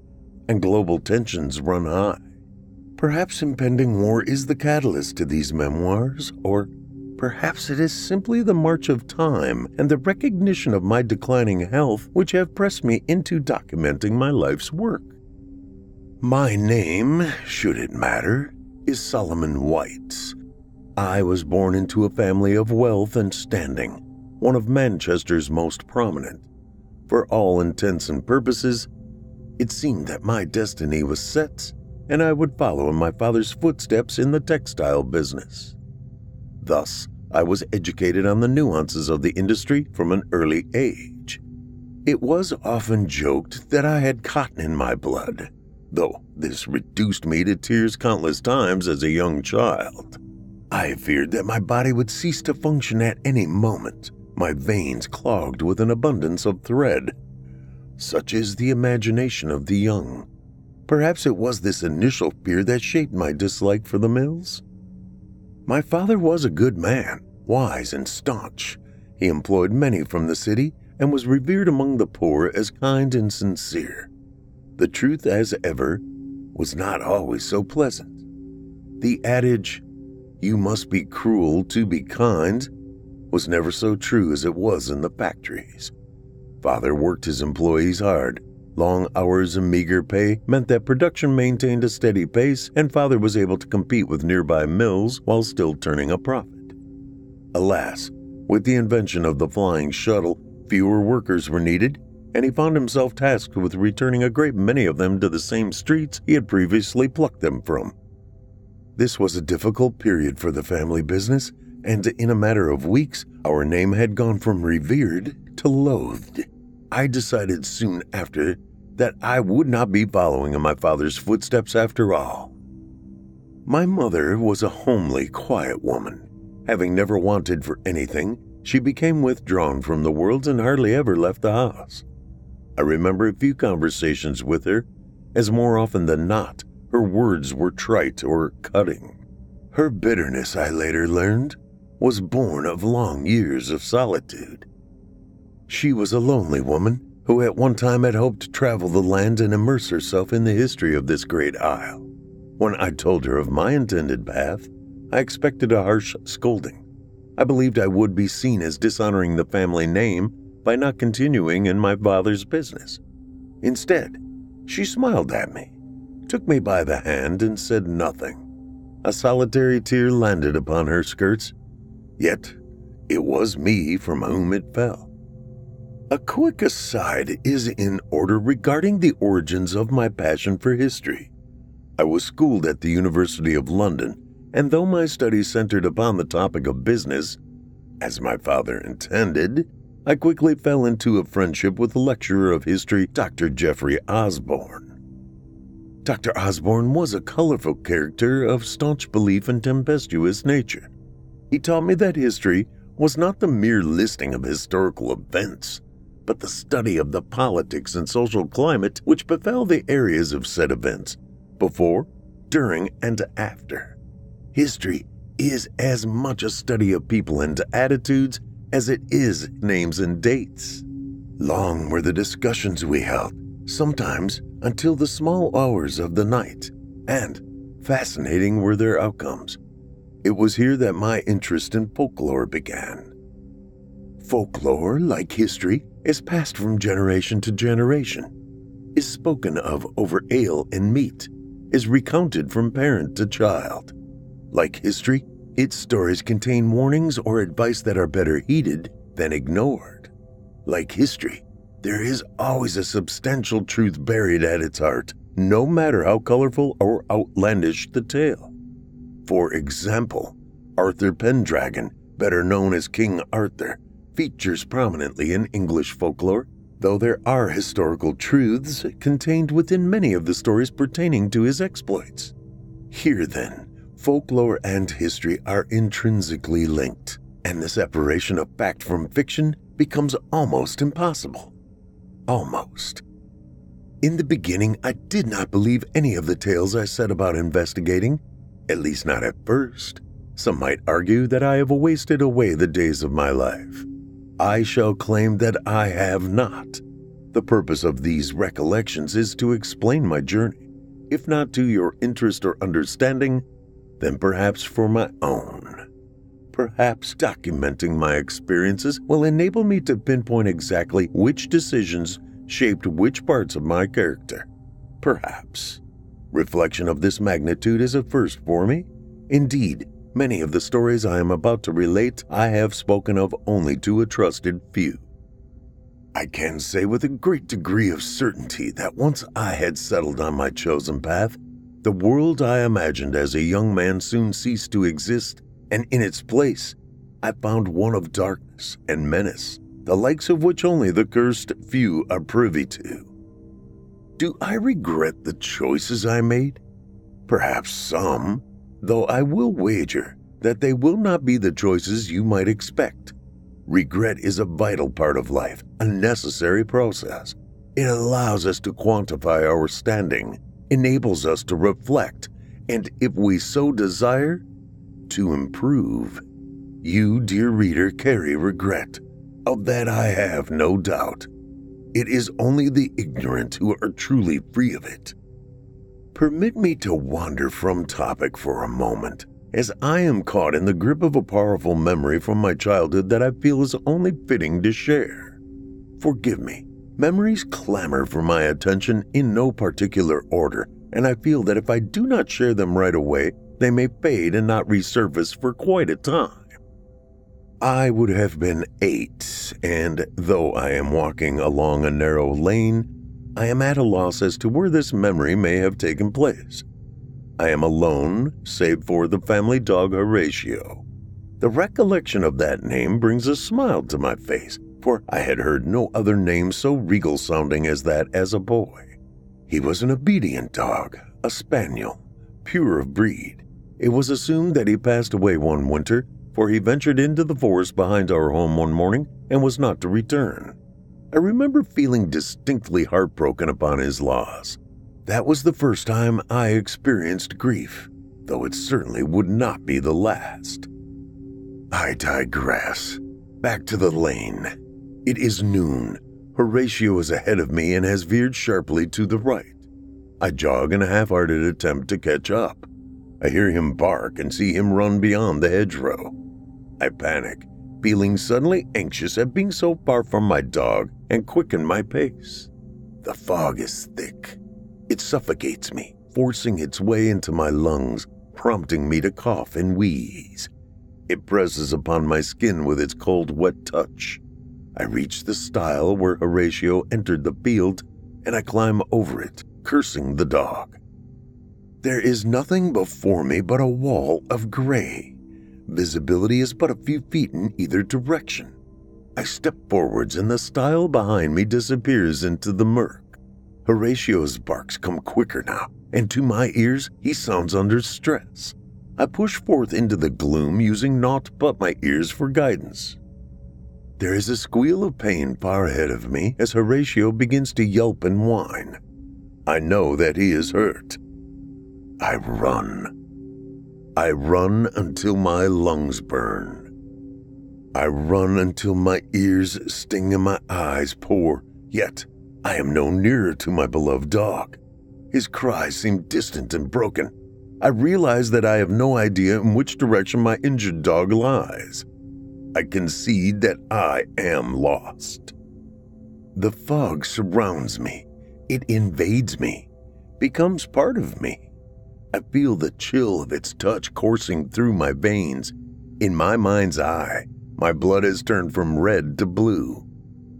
and global tensions run high. Perhaps impending war is the catalyst to these memoirs, or perhaps it is simply the march of time and the recognition of my declining health which have pressed me into documenting my life's work. My name, should it matter, is Solomon Whites. I was born into a family of wealth and standing, one of Manchester's most prominent. For all intents and purposes, it seemed that my destiny was set and I would follow in my father's footsteps in the textile business. Thus, I was educated on the nuances of the industry from an early age. It was often joked that I had cotton in my blood, though this reduced me to tears countless times as a young child. I feared that my body would cease to function at any moment, my veins clogged with an abundance of thread. Such is the imagination of the young. Perhaps it was this initial fear that shaped my dislike for the mills. My father was a good man, wise and staunch. He employed many from the city and was revered among the poor as kind and sincere. The truth, as ever, was not always so pleasant. The adage, you must be cruel to be kind, was never so true as it was in the factories. Father worked his employees hard, Long hours and meager pay meant that production maintained a steady pace, and father was able to compete with nearby mills while still turning a profit. Alas, with the invention of the flying shuttle, fewer workers were needed, and he found himself tasked with returning a great many of them to the same streets he had previously plucked them from. This was a difficult period for the family business, and in a matter of weeks, our name had gone from revered to loathed. I decided soon after that I would not be following in my father's footsteps after all. My mother was a homely, quiet woman. Having never wanted for anything, she became withdrawn from the world and hardly ever left the house. I remember a few conversations with her, as more often than not, her words were trite or cutting. Her bitterness, I later learned, was born of long years of solitude. She was a lonely woman who at one time had hoped to travel the land and immerse herself in the history of this great isle. When I told her of my intended path, I expected a harsh scolding. I believed I would be seen as dishonoring the family name by not continuing in my father's business. Instead, she smiled at me, took me by the hand, and said nothing. A solitary tear landed upon her skirts, yet it was me from whom it fell. A quick aside is in order regarding the origins of my passion for history. I was schooled at the University of London, and though my studies centered upon the topic of business, as my father intended, I quickly fell into a friendship with the lecturer of history, Dr. Jeffrey Osborne. Dr. Osborne was a colorful character of staunch belief and tempestuous nature. He taught me that history was not the mere listing of historical events, but the study of the politics and social climate which befell the areas of said events, before, during, and after. History is as much a study of people and attitudes as it is names and dates. Long were the discussions we held, sometimes until the small hours of the night, and fascinating were their outcomes. It was here that my interest in folklore began. Folklore, like history, is passed from generation to generation, is spoken of over ale and meat, is recounted from parent to child. Like history, its stories contain warnings or advice that are better heeded than ignored. Like history, there is always a substantial truth buried at its heart, no matter how colorful or outlandish the tale. For example, Arthur Pendragon, better known as King Arthur, features prominently in English folklore, though there are historical truths contained within many of the stories pertaining to his exploits. Here, then, folklore and history are intrinsically linked, and the separation of fact from fiction becomes almost impossible. Almost. In the beginning, I did not believe any of the tales I set about investigating, at least not at first. Some might argue that I have wasted away the days of my life. I shall claim that I have not. The purpose of these recollections is to explain my journey, if not to your interest or understanding, then perhaps for my own. Perhaps documenting my experiences will enable me to pinpoint exactly which decisions shaped which parts of my character. Perhaps. Reflection of this magnitude is a first for me. Indeed, many of the stories I am about to relate I have spoken of only to a trusted few. I can say with a great degree of certainty that once I had settled on my chosen path, the world I imagined as a young man soon ceased to exist and in its place, I found one of darkness and menace, the likes of which only the cursed few are privy to. Do I regret the choices I made? Perhaps some, though I will wager that they will not be the choices you might expect. Regret is a vital part of life, a necessary process. It allows us to quantify our standing, enables us to reflect, and if we so desire, to improve. You, dear reader, carry regret. Of that I have no doubt. It is only the ignorant who are truly free of it. Permit me to wander from topic for a moment, as I am caught in the grip of a powerful memory from my childhood that I feel is only fitting to share. Forgive me, memories clamor for my attention in no particular order, and I feel that if I do not share them right away, they may fade and not resurface for quite a time. I would have been eight, and though I am walking along a narrow lane, I am at a loss as to where this memory may have taken place. I am alone, save for the family dog Horatio. The recollection of that name brings a smile to my face, for I had heard no other name so regal sounding as that as a boy. He was an obedient dog, a spaniel, pure of breed, it was assumed that he passed away one winter, for he ventured into the forest behind our home one morning and was not to return. I remember feeling distinctly heartbroken upon his loss. That was the first time I experienced grief, though it certainly would not be the last. I digress. Back to the lane. It is noon. Horatio is ahead of me and has veered sharply to the right. I jog in a half hearted attempt to catch up. I hear him bark and see him run beyond the hedgerow. I panic, feeling suddenly anxious at being so far from my dog, and quicken my pace. The fog is thick. It suffocates me, forcing its way into my lungs, prompting me to cough and wheeze. It presses upon my skin with its cold, wet touch. I reach the stile where Horatio entered the field, and I climb over it, cursing the dog. There is nothing before me but a wall of gray. Visibility is but a few feet in either direction. I step forwards and the stile behind me disappears into the murk. Horatio's barks come quicker now, and to my ears he sounds under stress. I push forth into the gloom using naught but my ears for guidance. There is a squeal of pain far ahead of me as Horatio begins to yelp and whine. I know that he is hurt. I run. I run until my lungs burn. I run until my ears sting and my eyes pour, yet I am no nearer to my beloved dog. His cries seem distant and broken. I realize that I have no idea in which direction my injured dog lies. I concede that I am lost. The fog surrounds me. It invades me, becomes part of me. I feel the chill of its touch coursing through my veins. In my mind's eye, my blood has turned from red to blue.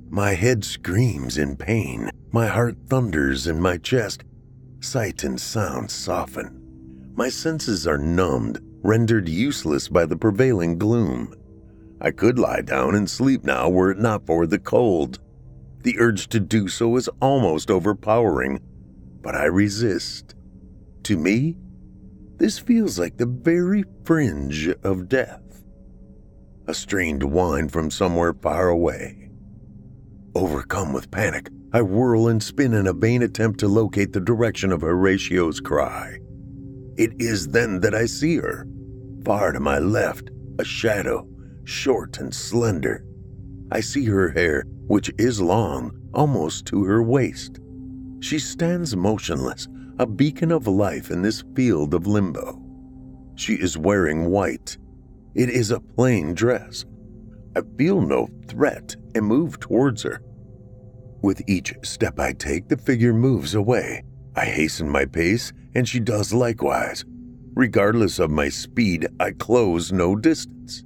My head screams in pain. My heart thunders in my chest. Sight and sound soften. My senses are numbed, rendered useless by the prevailing gloom. I could lie down and sleep now were it not for the cold. The urge to do so is almost overpowering, but I resist. To me, this feels like the very fringe of death a strained whine from somewhere far away. Overcome with panic, I whirl and spin in a vain attempt to locate the direction of Horatio's cry. It is then that I see her. Far to my left, a shadow, short and slender. I see her hair, which is long, almost to her waist. She stands motionless, a beacon of life in this field of limbo. She is wearing white, it is a plain dress. I feel no threat and move towards her. With each step I take, the figure moves away. I hasten my pace, and she does likewise. Regardless of my speed, I close no distance.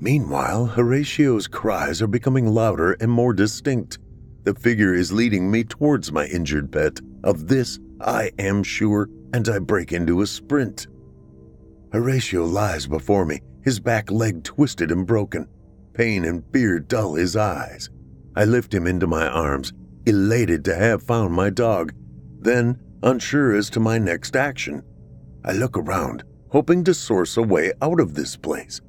Meanwhile, Horatio's cries are becoming louder and more distinct. The figure is leading me towards my injured pet. Of this, I am sure, and I break into a sprint. Horatio lies before me, his back leg twisted and broken. Pain and fear dull his eyes. I lift him into my arms, elated to have found my dog, then unsure as to my next action. I look around, hoping to source a way out of this place.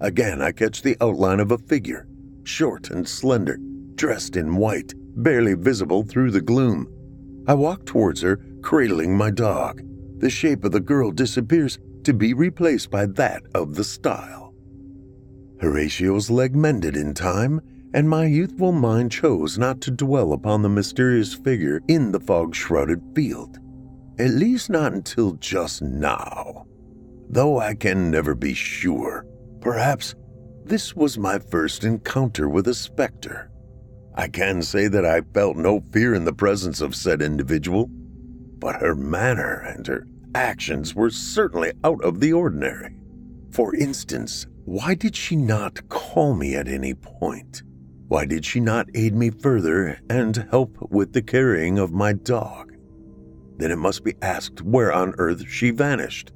Again, I catch the outline of a figure, short and slender, dressed in white, barely visible through the gloom. I walk towards her, cradling my dog. The shape of the girl disappears, to be replaced by that of the stile. Horatio's leg mended in time, and my youthful mind chose not to dwell upon the mysterious figure in the fog shrouded field, at least not until just now. Though I can never be sure, perhaps this was my first encounter with a specter. I can say that I felt no fear in the presence of said individual, but her manner and her actions were certainly out of the ordinary. For instance, why did she not call me at any point? Why did she not aid me further and help with the carrying of my dog? Then it must be asked where on earth she vanished.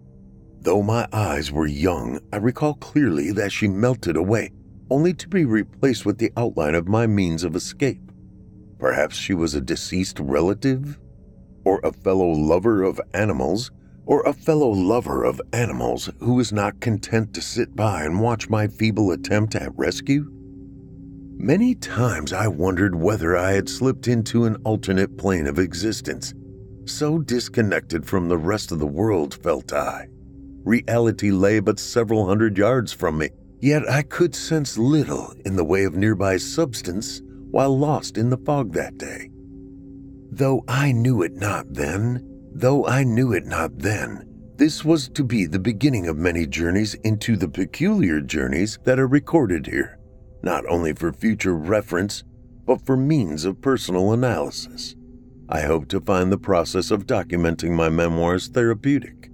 Though my eyes were young, I recall clearly that she melted away, only to be replaced with the outline of my means of escape. Perhaps she was a deceased relative? Or a fellow lover of animals or a fellow lover of animals who is not content to sit by and watch my feeble attempt at rescue? Many times I wondered whether I had slipped into an alternate plane of existence. So disconnected from the rest of the world felt I. Reality lay but several hundred yards from me, yet I could sense little in the way of nearby substance while lost in the fog that day. Though I knew it not then, Though I knew it not then, this was to be the beginning of many journeys into the peculiar journeys that are recorded here, not only for future reference, but for means of personal analysis. I hope to find the process of documenting my memoirs therapeutic.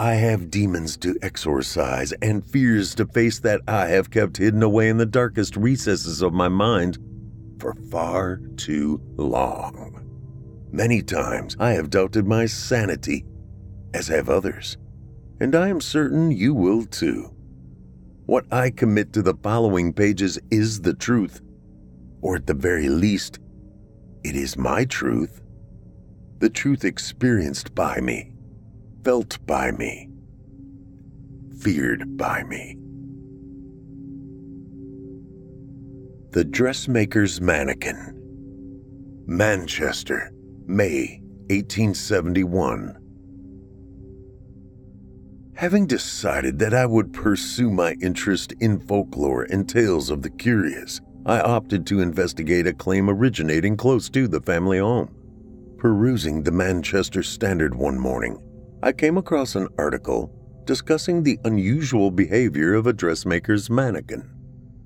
I have demons to exorcise and fears to face that I have kept hidden away in the darkest recesses of my mind for far too long. Many times I have doubted my sanity, as have others, and I am certain you will too. what I commit to the following pages is the truth, or at the very least, it is my truth. The truth experienced by me, felt by me, feared by me. The Dressmaker's Mannequin, Manchester, May 1871. Having decided that I would pursue my interest in folklore and tales of the curious, I opted to investigate a claim originating close to the family home. Perusing the Manchester Standard one morning, I came across an article discussing the unusual behavior of a dressmaker's mannequin.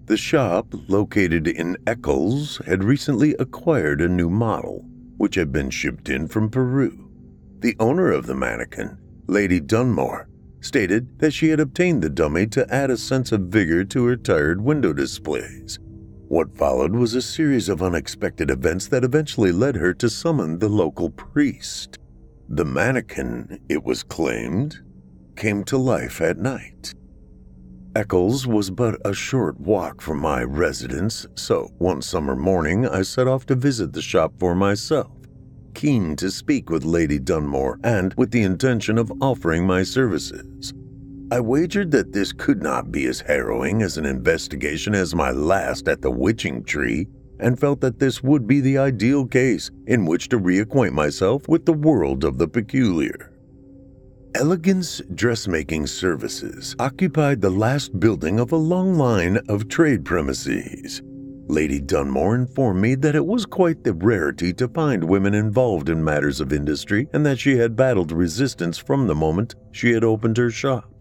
The shop, located in Eccles, had recently acquired a new model, which had been shipped in from Peru. The owner of the mannequin, Lady Dunmore, stated that she had obtained the dummy to add a sense of vigor to her tired window displays. What followed was a series of unexpected events that eventually led her to summon the local priest. The mannequin, it was claimed, came to life at night. Eccles was but a short walk from my residence, so one summer morning I set off to visit the shop for myself, keen to speak with Lady Dunmore and with the intention of offering my services. I wagered that this could not be as harrowing as an investigation as my last at the witching tree, and felt that this would be the ideal case in which to reacquaint myself with the world of the peculiar. Elegance Dressmaking Services occupied the last building of a long line of trade premises. Lady Dunmore informed me that it was quite the rarity to find women involved in matters of industry and that she had battled resistance from the moment she had opened her shop.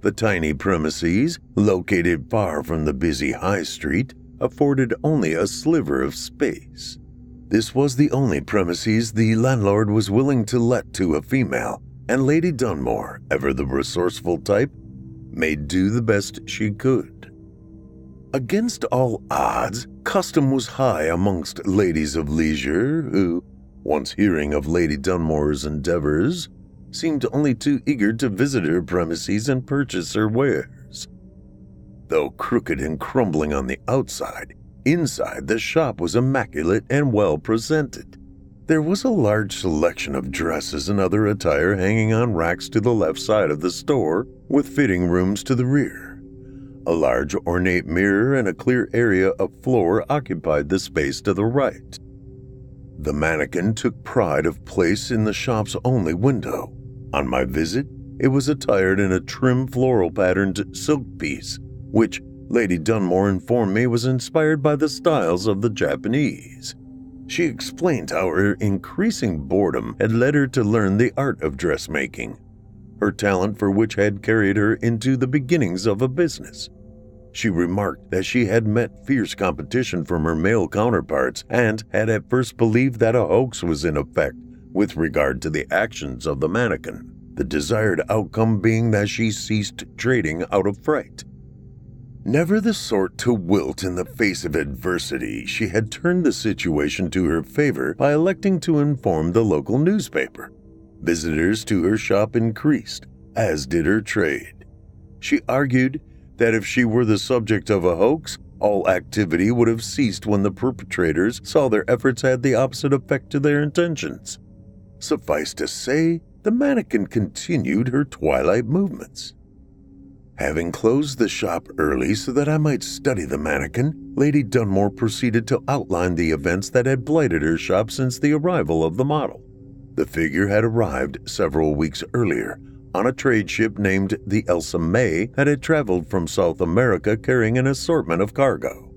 The tiny premises, located far from the busy high street, afforded only a sliver of space. This was the only premises the landlord was willing to let to a female, and Lady Dunmore, ever the resourceful type, made do the best she could. Against all odds, custom was high amongst ladies of leisure who, once hearing of Lady Dunmore's endeavors, seemed only too eager to visit her premises and purchase her wares. Though crooked and crumbling on the outside, inside the shop was immaculate and well presented. There was a large selection of dresses and other attire hanging on racks to the left side of the store, with fitting rooms to the rear. A large ornate mirror and a clear area of floor occupied the space to the right. The mannequin took pride of place in the shop's only window. On my visit, it was attired in a trim floral patterned silk piece, which Lady Dunmore informed me was inspired by the styles of the Japanese. She explained how her increasing boredom had led her to learn the art of dressmaking, her talent for which had carried her into the beginnings of a business. She remarked that she had met fierce competition from her male counterparts and had at first believed that a hoax was in effect with regard to the actions of the mannequin, the desired outcome being that she ceased trading out of fright. Never the sort to wilt in the face of adversity, she had turned the situation to her favor by electing to inform the local newspaper. Visitors to her shop increased, as did her trade. She argued that if she were the subject of a hoax, all activity would have ceased when the perpetrators saw their efforts had the opposite effect to their intentions. Suffice to say, the mannequin continued her twilight movements. Having closed the shop early so that I might study the mannequin, Lady Dunmore proceeded to outline the events that had blighted her shop since the arrival of the model. The figure had arrived several weeks earlier on a trade ship named the Elsa May that had traveled from South America carrying an assortment of cargo.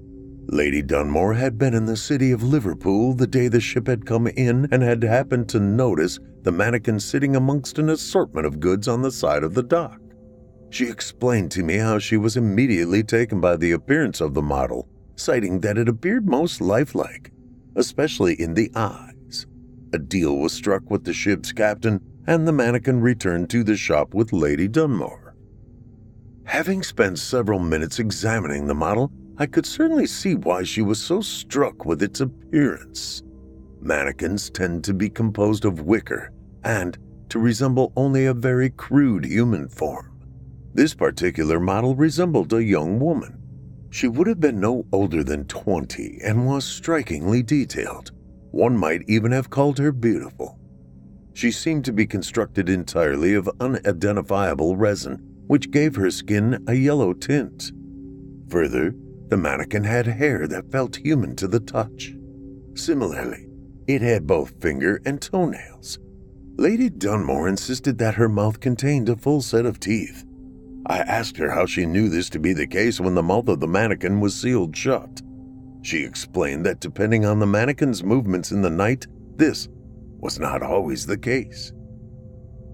Lady Dunmore had been in the city of Liverpool the day the ship had come in and had happened to notice the mannequin sitting amongst an assortment of goods on the side of the dock. She explained to me how she was immediately taken by the appearance of the model, citing that it appeared most lifelike, especially in the eyes. A deal was struck with the ship's captain, and the mannequin returned to the shop with Lady Dunmore. Having spent several minutes examining the model, I could certainly see why she was so struck with its appearance. Mannequins tend to be composed of wicker and to resemble only a very crude human form. This particular model resembled a young woman. She would have been no older than 20 and was strikingly detailed. One might even have called her beautiful. She seemed to be constructed entirely of unidentifiable resin, which gave her skin a yellow tint. Further, the mannequin had hair that felt human to the touch. Similarly, it had both finger and toenails. Lady Dunmore insisted that her mouth contained a full set of teeth. I asked her how she knew this to be the case when the mouth of the mannequin was sealed shut. She explained that depending on the mannequin's movements in the night, this was not always the case.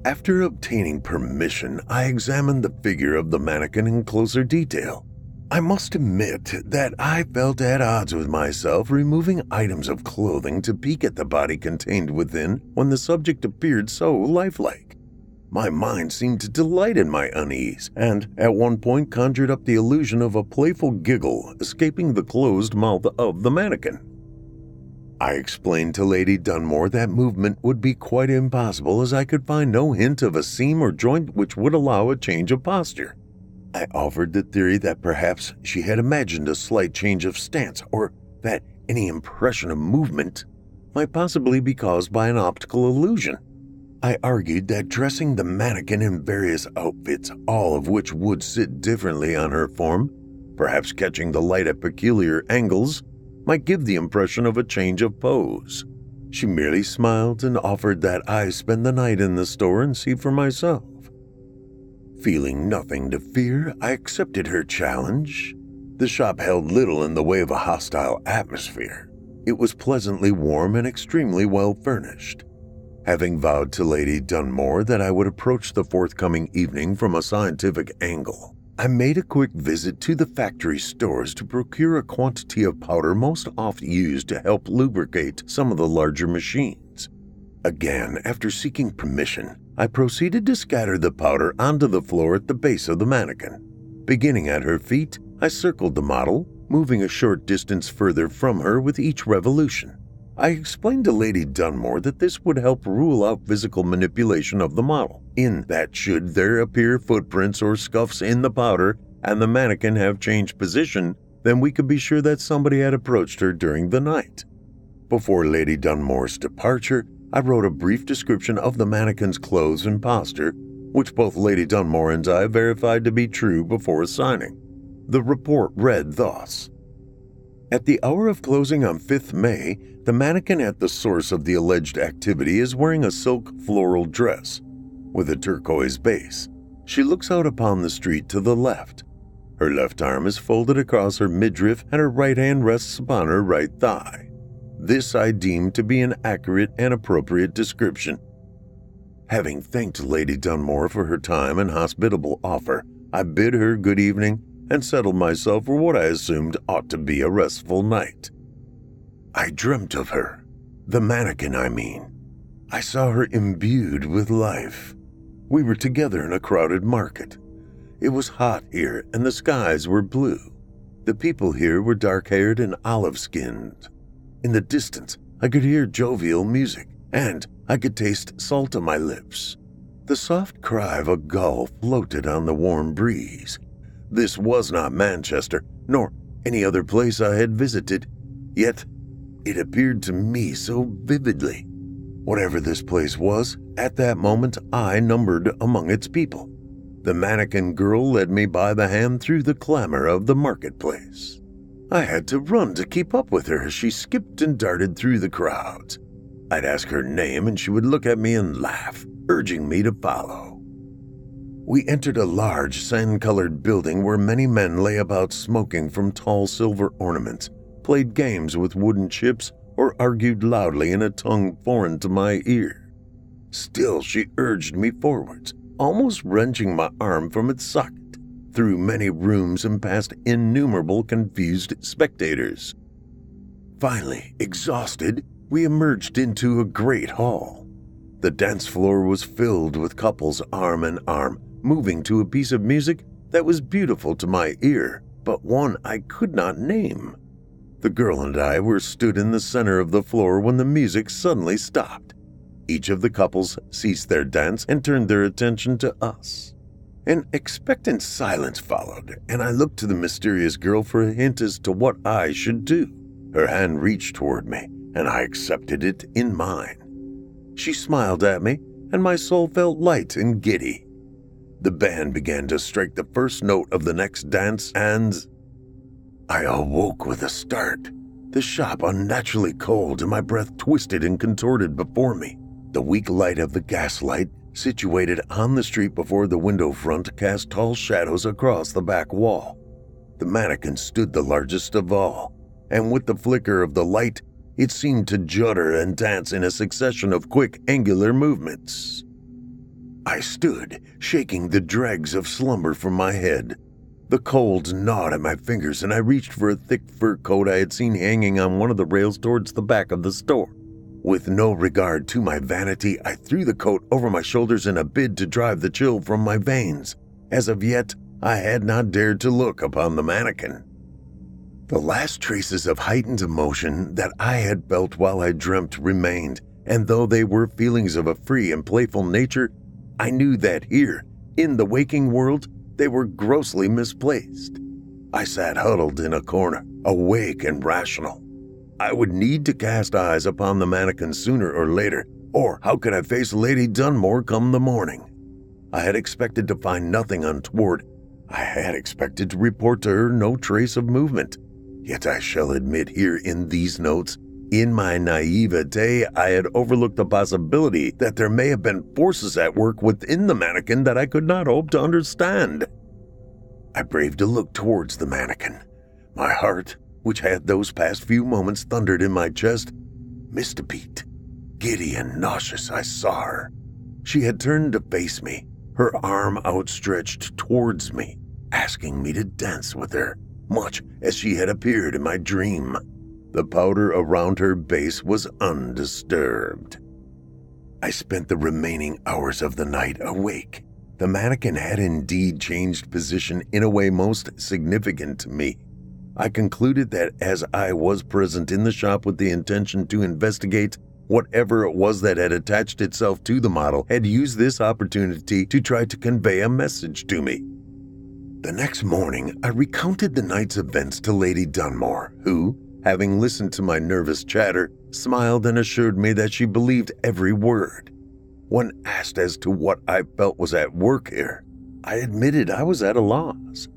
After obtaining permission, I examined the figure of the mannequin in closer detail. I must admit that I felt at odds with myself removing items of clothing to peek at the body contained within when the subject appeared so lifelike. My mind seemed to delight in my unease, and at one point conjured up the illusion of a playful giggle escaping the closed mouth of the mannequin. I explained to Lady Dunmore that movement would be quite impossible as I could find no hint of a seam or joint which would allow a change of posture. I offered the theory that perhaps she had imagined a slight change of stance, or that any impression of movement might possibly be caused by an optical illusion. I argued that dressing the mannequin in various outfits, all of which would sit differently on her form, perhaps catching the light at peculiar angles, might give the impression of a change of pose. She merely smiled and offered that I spend the night in the store and see for myself. Feeling nothing to fear, I accepted her challenge. The shop held little in the way of a hostile atmosphere. It was pleasantly warm and extremely well furnished. Having vowed to Lady Dunmore that I would approach the forthcoming evening from a scientific angle, I made a quick visit to the factory stores to procure a quantity of powder most oft used to help lubricate some of the larger machines. Again, after seeking permission, I proceeded to scatter the powder onto the floor at the base of the mannequin. Beginning at her feet, I circled the model, moving a short distance further from her with each revolution. I explained to Lady Dunmore that this would help rule out physical manipulation of the model, in that should there appear footprints or scuffs in the powder and the mannequin have changed position, then we could be sure that somebody had approached her during the night. Before Lady Dunmore's departure, I wrote a brief description of the mannequin's clothes and posture, which both Lady Dunmore and I verified to be true before signing. The report read thus At the hour of closing on 5th May, the mannequin at the source of the alleged activity is wearing a silk floral dress with a turquoise base. She looks out upon the street to the left. Her left arm is folded across her midriff and her right hand rests upon her right thigh. This I deem to be an accurate and appropriate description. Having thanked Lady Dunmore for her time and hospitable offer, I bid her good evening and settled myself for what I assumed ought to be a restful night. I dreamt of her. The mannequin, I mean. I saw her imbued with life. We were together in a crowded market. It was hot here, and the skies were blue. The people here were dark haired and olive skinned. In the distance, I could hear jovial music, and I could taste salt on my lips. The soft cry of a gull floated on the warm breeze. This was not Manchester, nor any other place I had visited, yet it appeared to me so vividly. Whatever this place was, at that moment I numbered among its people. The mannequin girl led me by the hand through the clamor of the marketplace. I had to run to keep up with her as she skipped and darted through the crowds. I'd ask her name and she would look at me and laugh, urging me to follow. We entered a large sand colored building where many men lay about smoking from tall silver ornaments, played games with wooden chips, or argued loudly in a tongue foreign to my ear. Still, she urged me forwards, almost wrenching my arm from its socket through many rooms and past innumerable confused spectators. Finally, exhausted, we emerged into a great hall. The dance floor was filled with couples arm in arm, moving to a piece of music that was beautiful to my ear, but one I could not name. The girl and I were stood in the center of the floor when the music suddenly stopped. Each of the couples ceased their dance and turned their attention to us. An expectant silence followed, and I looked to the mysterious girl for a hint as to what I should do. Her hand reached toward me, and I accepted it in mine. She smiled at me, and my soul felt light and giddy. The band began to strike the first note of the next dance, and I awoke with a start. The shop unnaturally cold, and my breath twisted and contorted before me. The weak light of the gaslight, situated on the street before the window front, cast tall shadows across the back wall. The mannequin stood the largest of all, and with the flicker of the light, it seemed to judder and dance in a succession of quick, angular movements. I stood, shaking the dregs of slumber from my head. The cold gnawed at my fingers, and I reached for a thick fur coat I had seen hanging on one of the rails towards the back of the store. With no regard to my vanity, I threw the coat over my shoulders in a bid to drive the chill from my veins. As of yet, I had not dared to look upon the mannequin. The last traces of heightened emotion that I had felt while I dreamt remained, and though they were feelings of a free and playful nature, I knew that here, in the waking world, they were grossly misplaced. I sat huddled in a corner, awake and rational. I would need to cast eyes upon the mannequin sooner or later, or how could I face Lady Dunmore come the morning? I had expected to find nothing untoward. I had expected to report to her no trace of movement. Yet I shall admit here in these notes, in my naivete, I had overlooked the possibility that there may have been forces at work within the mannequin that I could not hope to understand. I braved a look towards the mannequin. My heart, which had those past few moments thundered in my chest, missed a beat. Giddy and nauseous, I saw her. She had turned to face me, her arm outstretched towards me, asking me to dance with her much as she had appeared in my dream. The powder around her base was undisturbed. I spent the remaining hours of the night awake. The mannequin had indeed changed position in a way most significant to me. I concluded that as I was present in the shop with the intention to investigate, whatever it was that had attached itself to the model had used this opportunity to try to convey a message to me. The next morning, I recounted the night's events to Lady Dunmore, who, having listened to my nervous chatter, smiled and assured me that she believed every word. When asked as to what I felt was at work here, I admitted I was at a loss.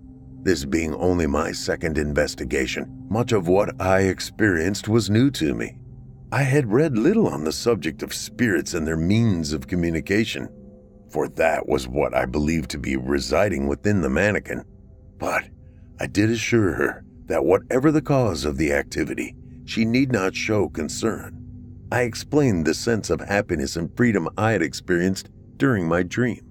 This being only my second investigation, much of what I experienced was new to me. I had read little on the subject of spirits and their means of communication for that was what I believed to be residing within the mannequin. But I did assure her that whatever the cause of the activity, she need not show concern. I explained the sense of happiness and freedom I had experienced during my dream.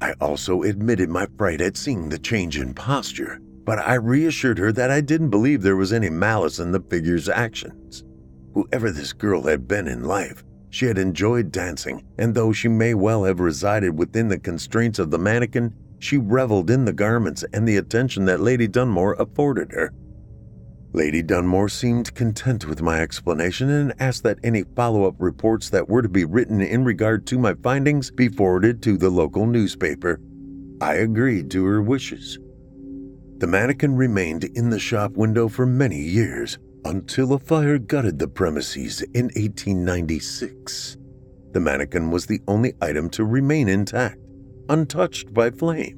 I also admitted my fright at seeing the change in posture, but I reassured her that I didn't believe there was any malice in the figure's actions. Whoever this girl had been in life, she had enjoyed dancing, and though she may well have resided within the constraints of the mannequin, she reveled in the garments and the attention that Lady Dunmore afforded her. Lady Dunmore seemed content with my explanation and asked that any follow up reports that were to be written in regard to my findings be forwarded to the local newspaper. I agreed to her wishes. The mannequin remained in the shop window for many years, until a fire gutted the premises in 1896. The mannequin was the only item to remain intact, untouched by flame.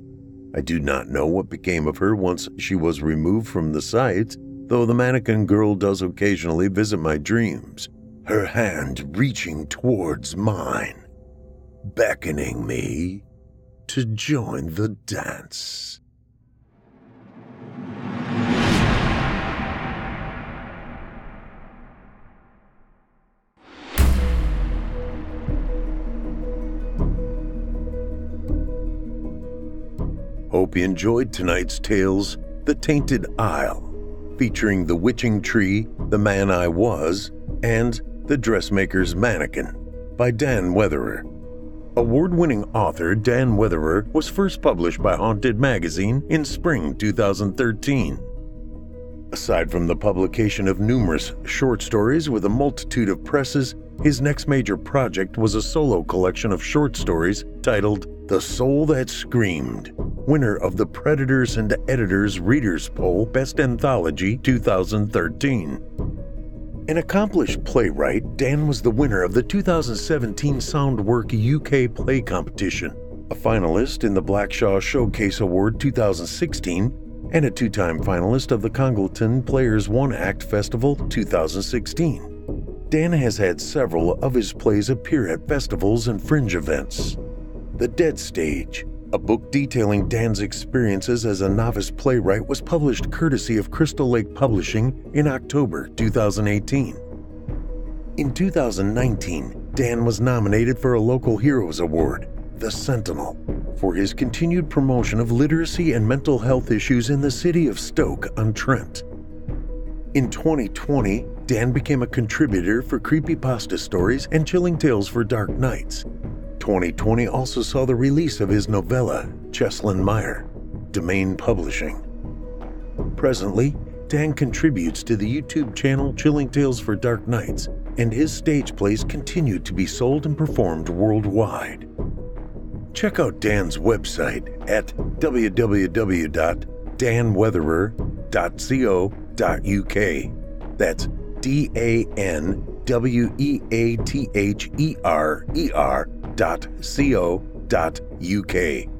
I do not know what became of her once she was removed from the site, though the mannequin girl does occasionally visit my dreams, her hand reaching towards mine, beckoning me to join the dance. Hope you enjoyed tonight's tales The Tainted Isle, featuring The Witching Tree, The Man I Was, and The Dressmaker's Mannequin by Dan Weatherer. Award winning author Dan Weatherer was first published by Haunted Magazine in spring 2013. Aside from the publication of numerous short stories with a multitude of presses, his next major project was a solo collection of short stories titled The Soul That Screamed winner of the Predators and Editors Readers Poll Best Anthology 2013. An accomplished playwright, Dan was the winner of the 2017 Soundwork UK Play Competition, a finalist in the Blackshaw Showcase Award 2016, and a two time finalist of the Congleton Players One Act Festival 2016. Dan has had several of his plays appear at festivals and fringe events. The Dead Stage, a book detailing Dan's experiences as a novice playwright, was published courtesy of Crystal Lake Publishing in October 2018. In 2019, Dan was nominated for a Local Heroes Award, the Sentinel, for his continued promotion of literacy and mental health issues in the city of Stoke on Trent. In 2020, Dan became a contributor for Creepypasta Stories and Chilling Tales for Dark Nights, 2020 also saw the release of his novella, Cheslin Meyer, Demain Publishing. Presently, Dan contributes to the YouTube channel Chilling Tales for Dark Nights, and his stage plays continue to be sold and performed worldwide. Check out Dan's website at www.danweatherer.co.uk. That's D A N W E A T H E R E R www.co.uk.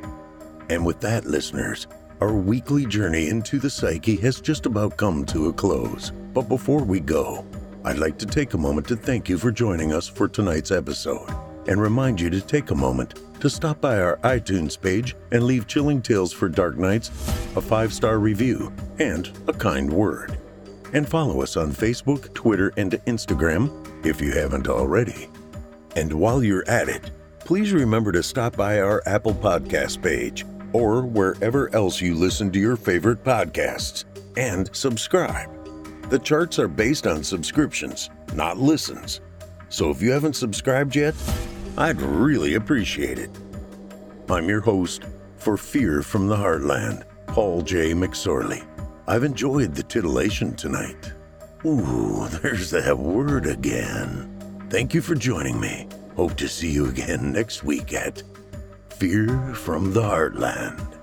And with that, listeners, our weekly journey into the psyche has just about come to a close. But before we go, I'd like to take a moment to thank you for joining us for tonight's episode and remind you to take a moment to stop by our iTunes page and leave Chilling Tales for Dark Nights a five star review and a kind word. And follow us on Facebook, Twitter, and Instagram if you haven't already. And while you're at it, please remember to stop by our Apple Podcast page or wherever else you listen to your favorite podcasts and subscribe. The charts are based on subscriptions, not listens. So if you haven't subscribed yet, I'd really appreciate it. I'm your host for Fear from the Heartland, Paul J. McSorley. I've enjoyed the titillation tonight. Ooh, (laughs) there's that word again. Thank you for joining me. Hope to see you again (laughs) next week at Fear from the Heartland.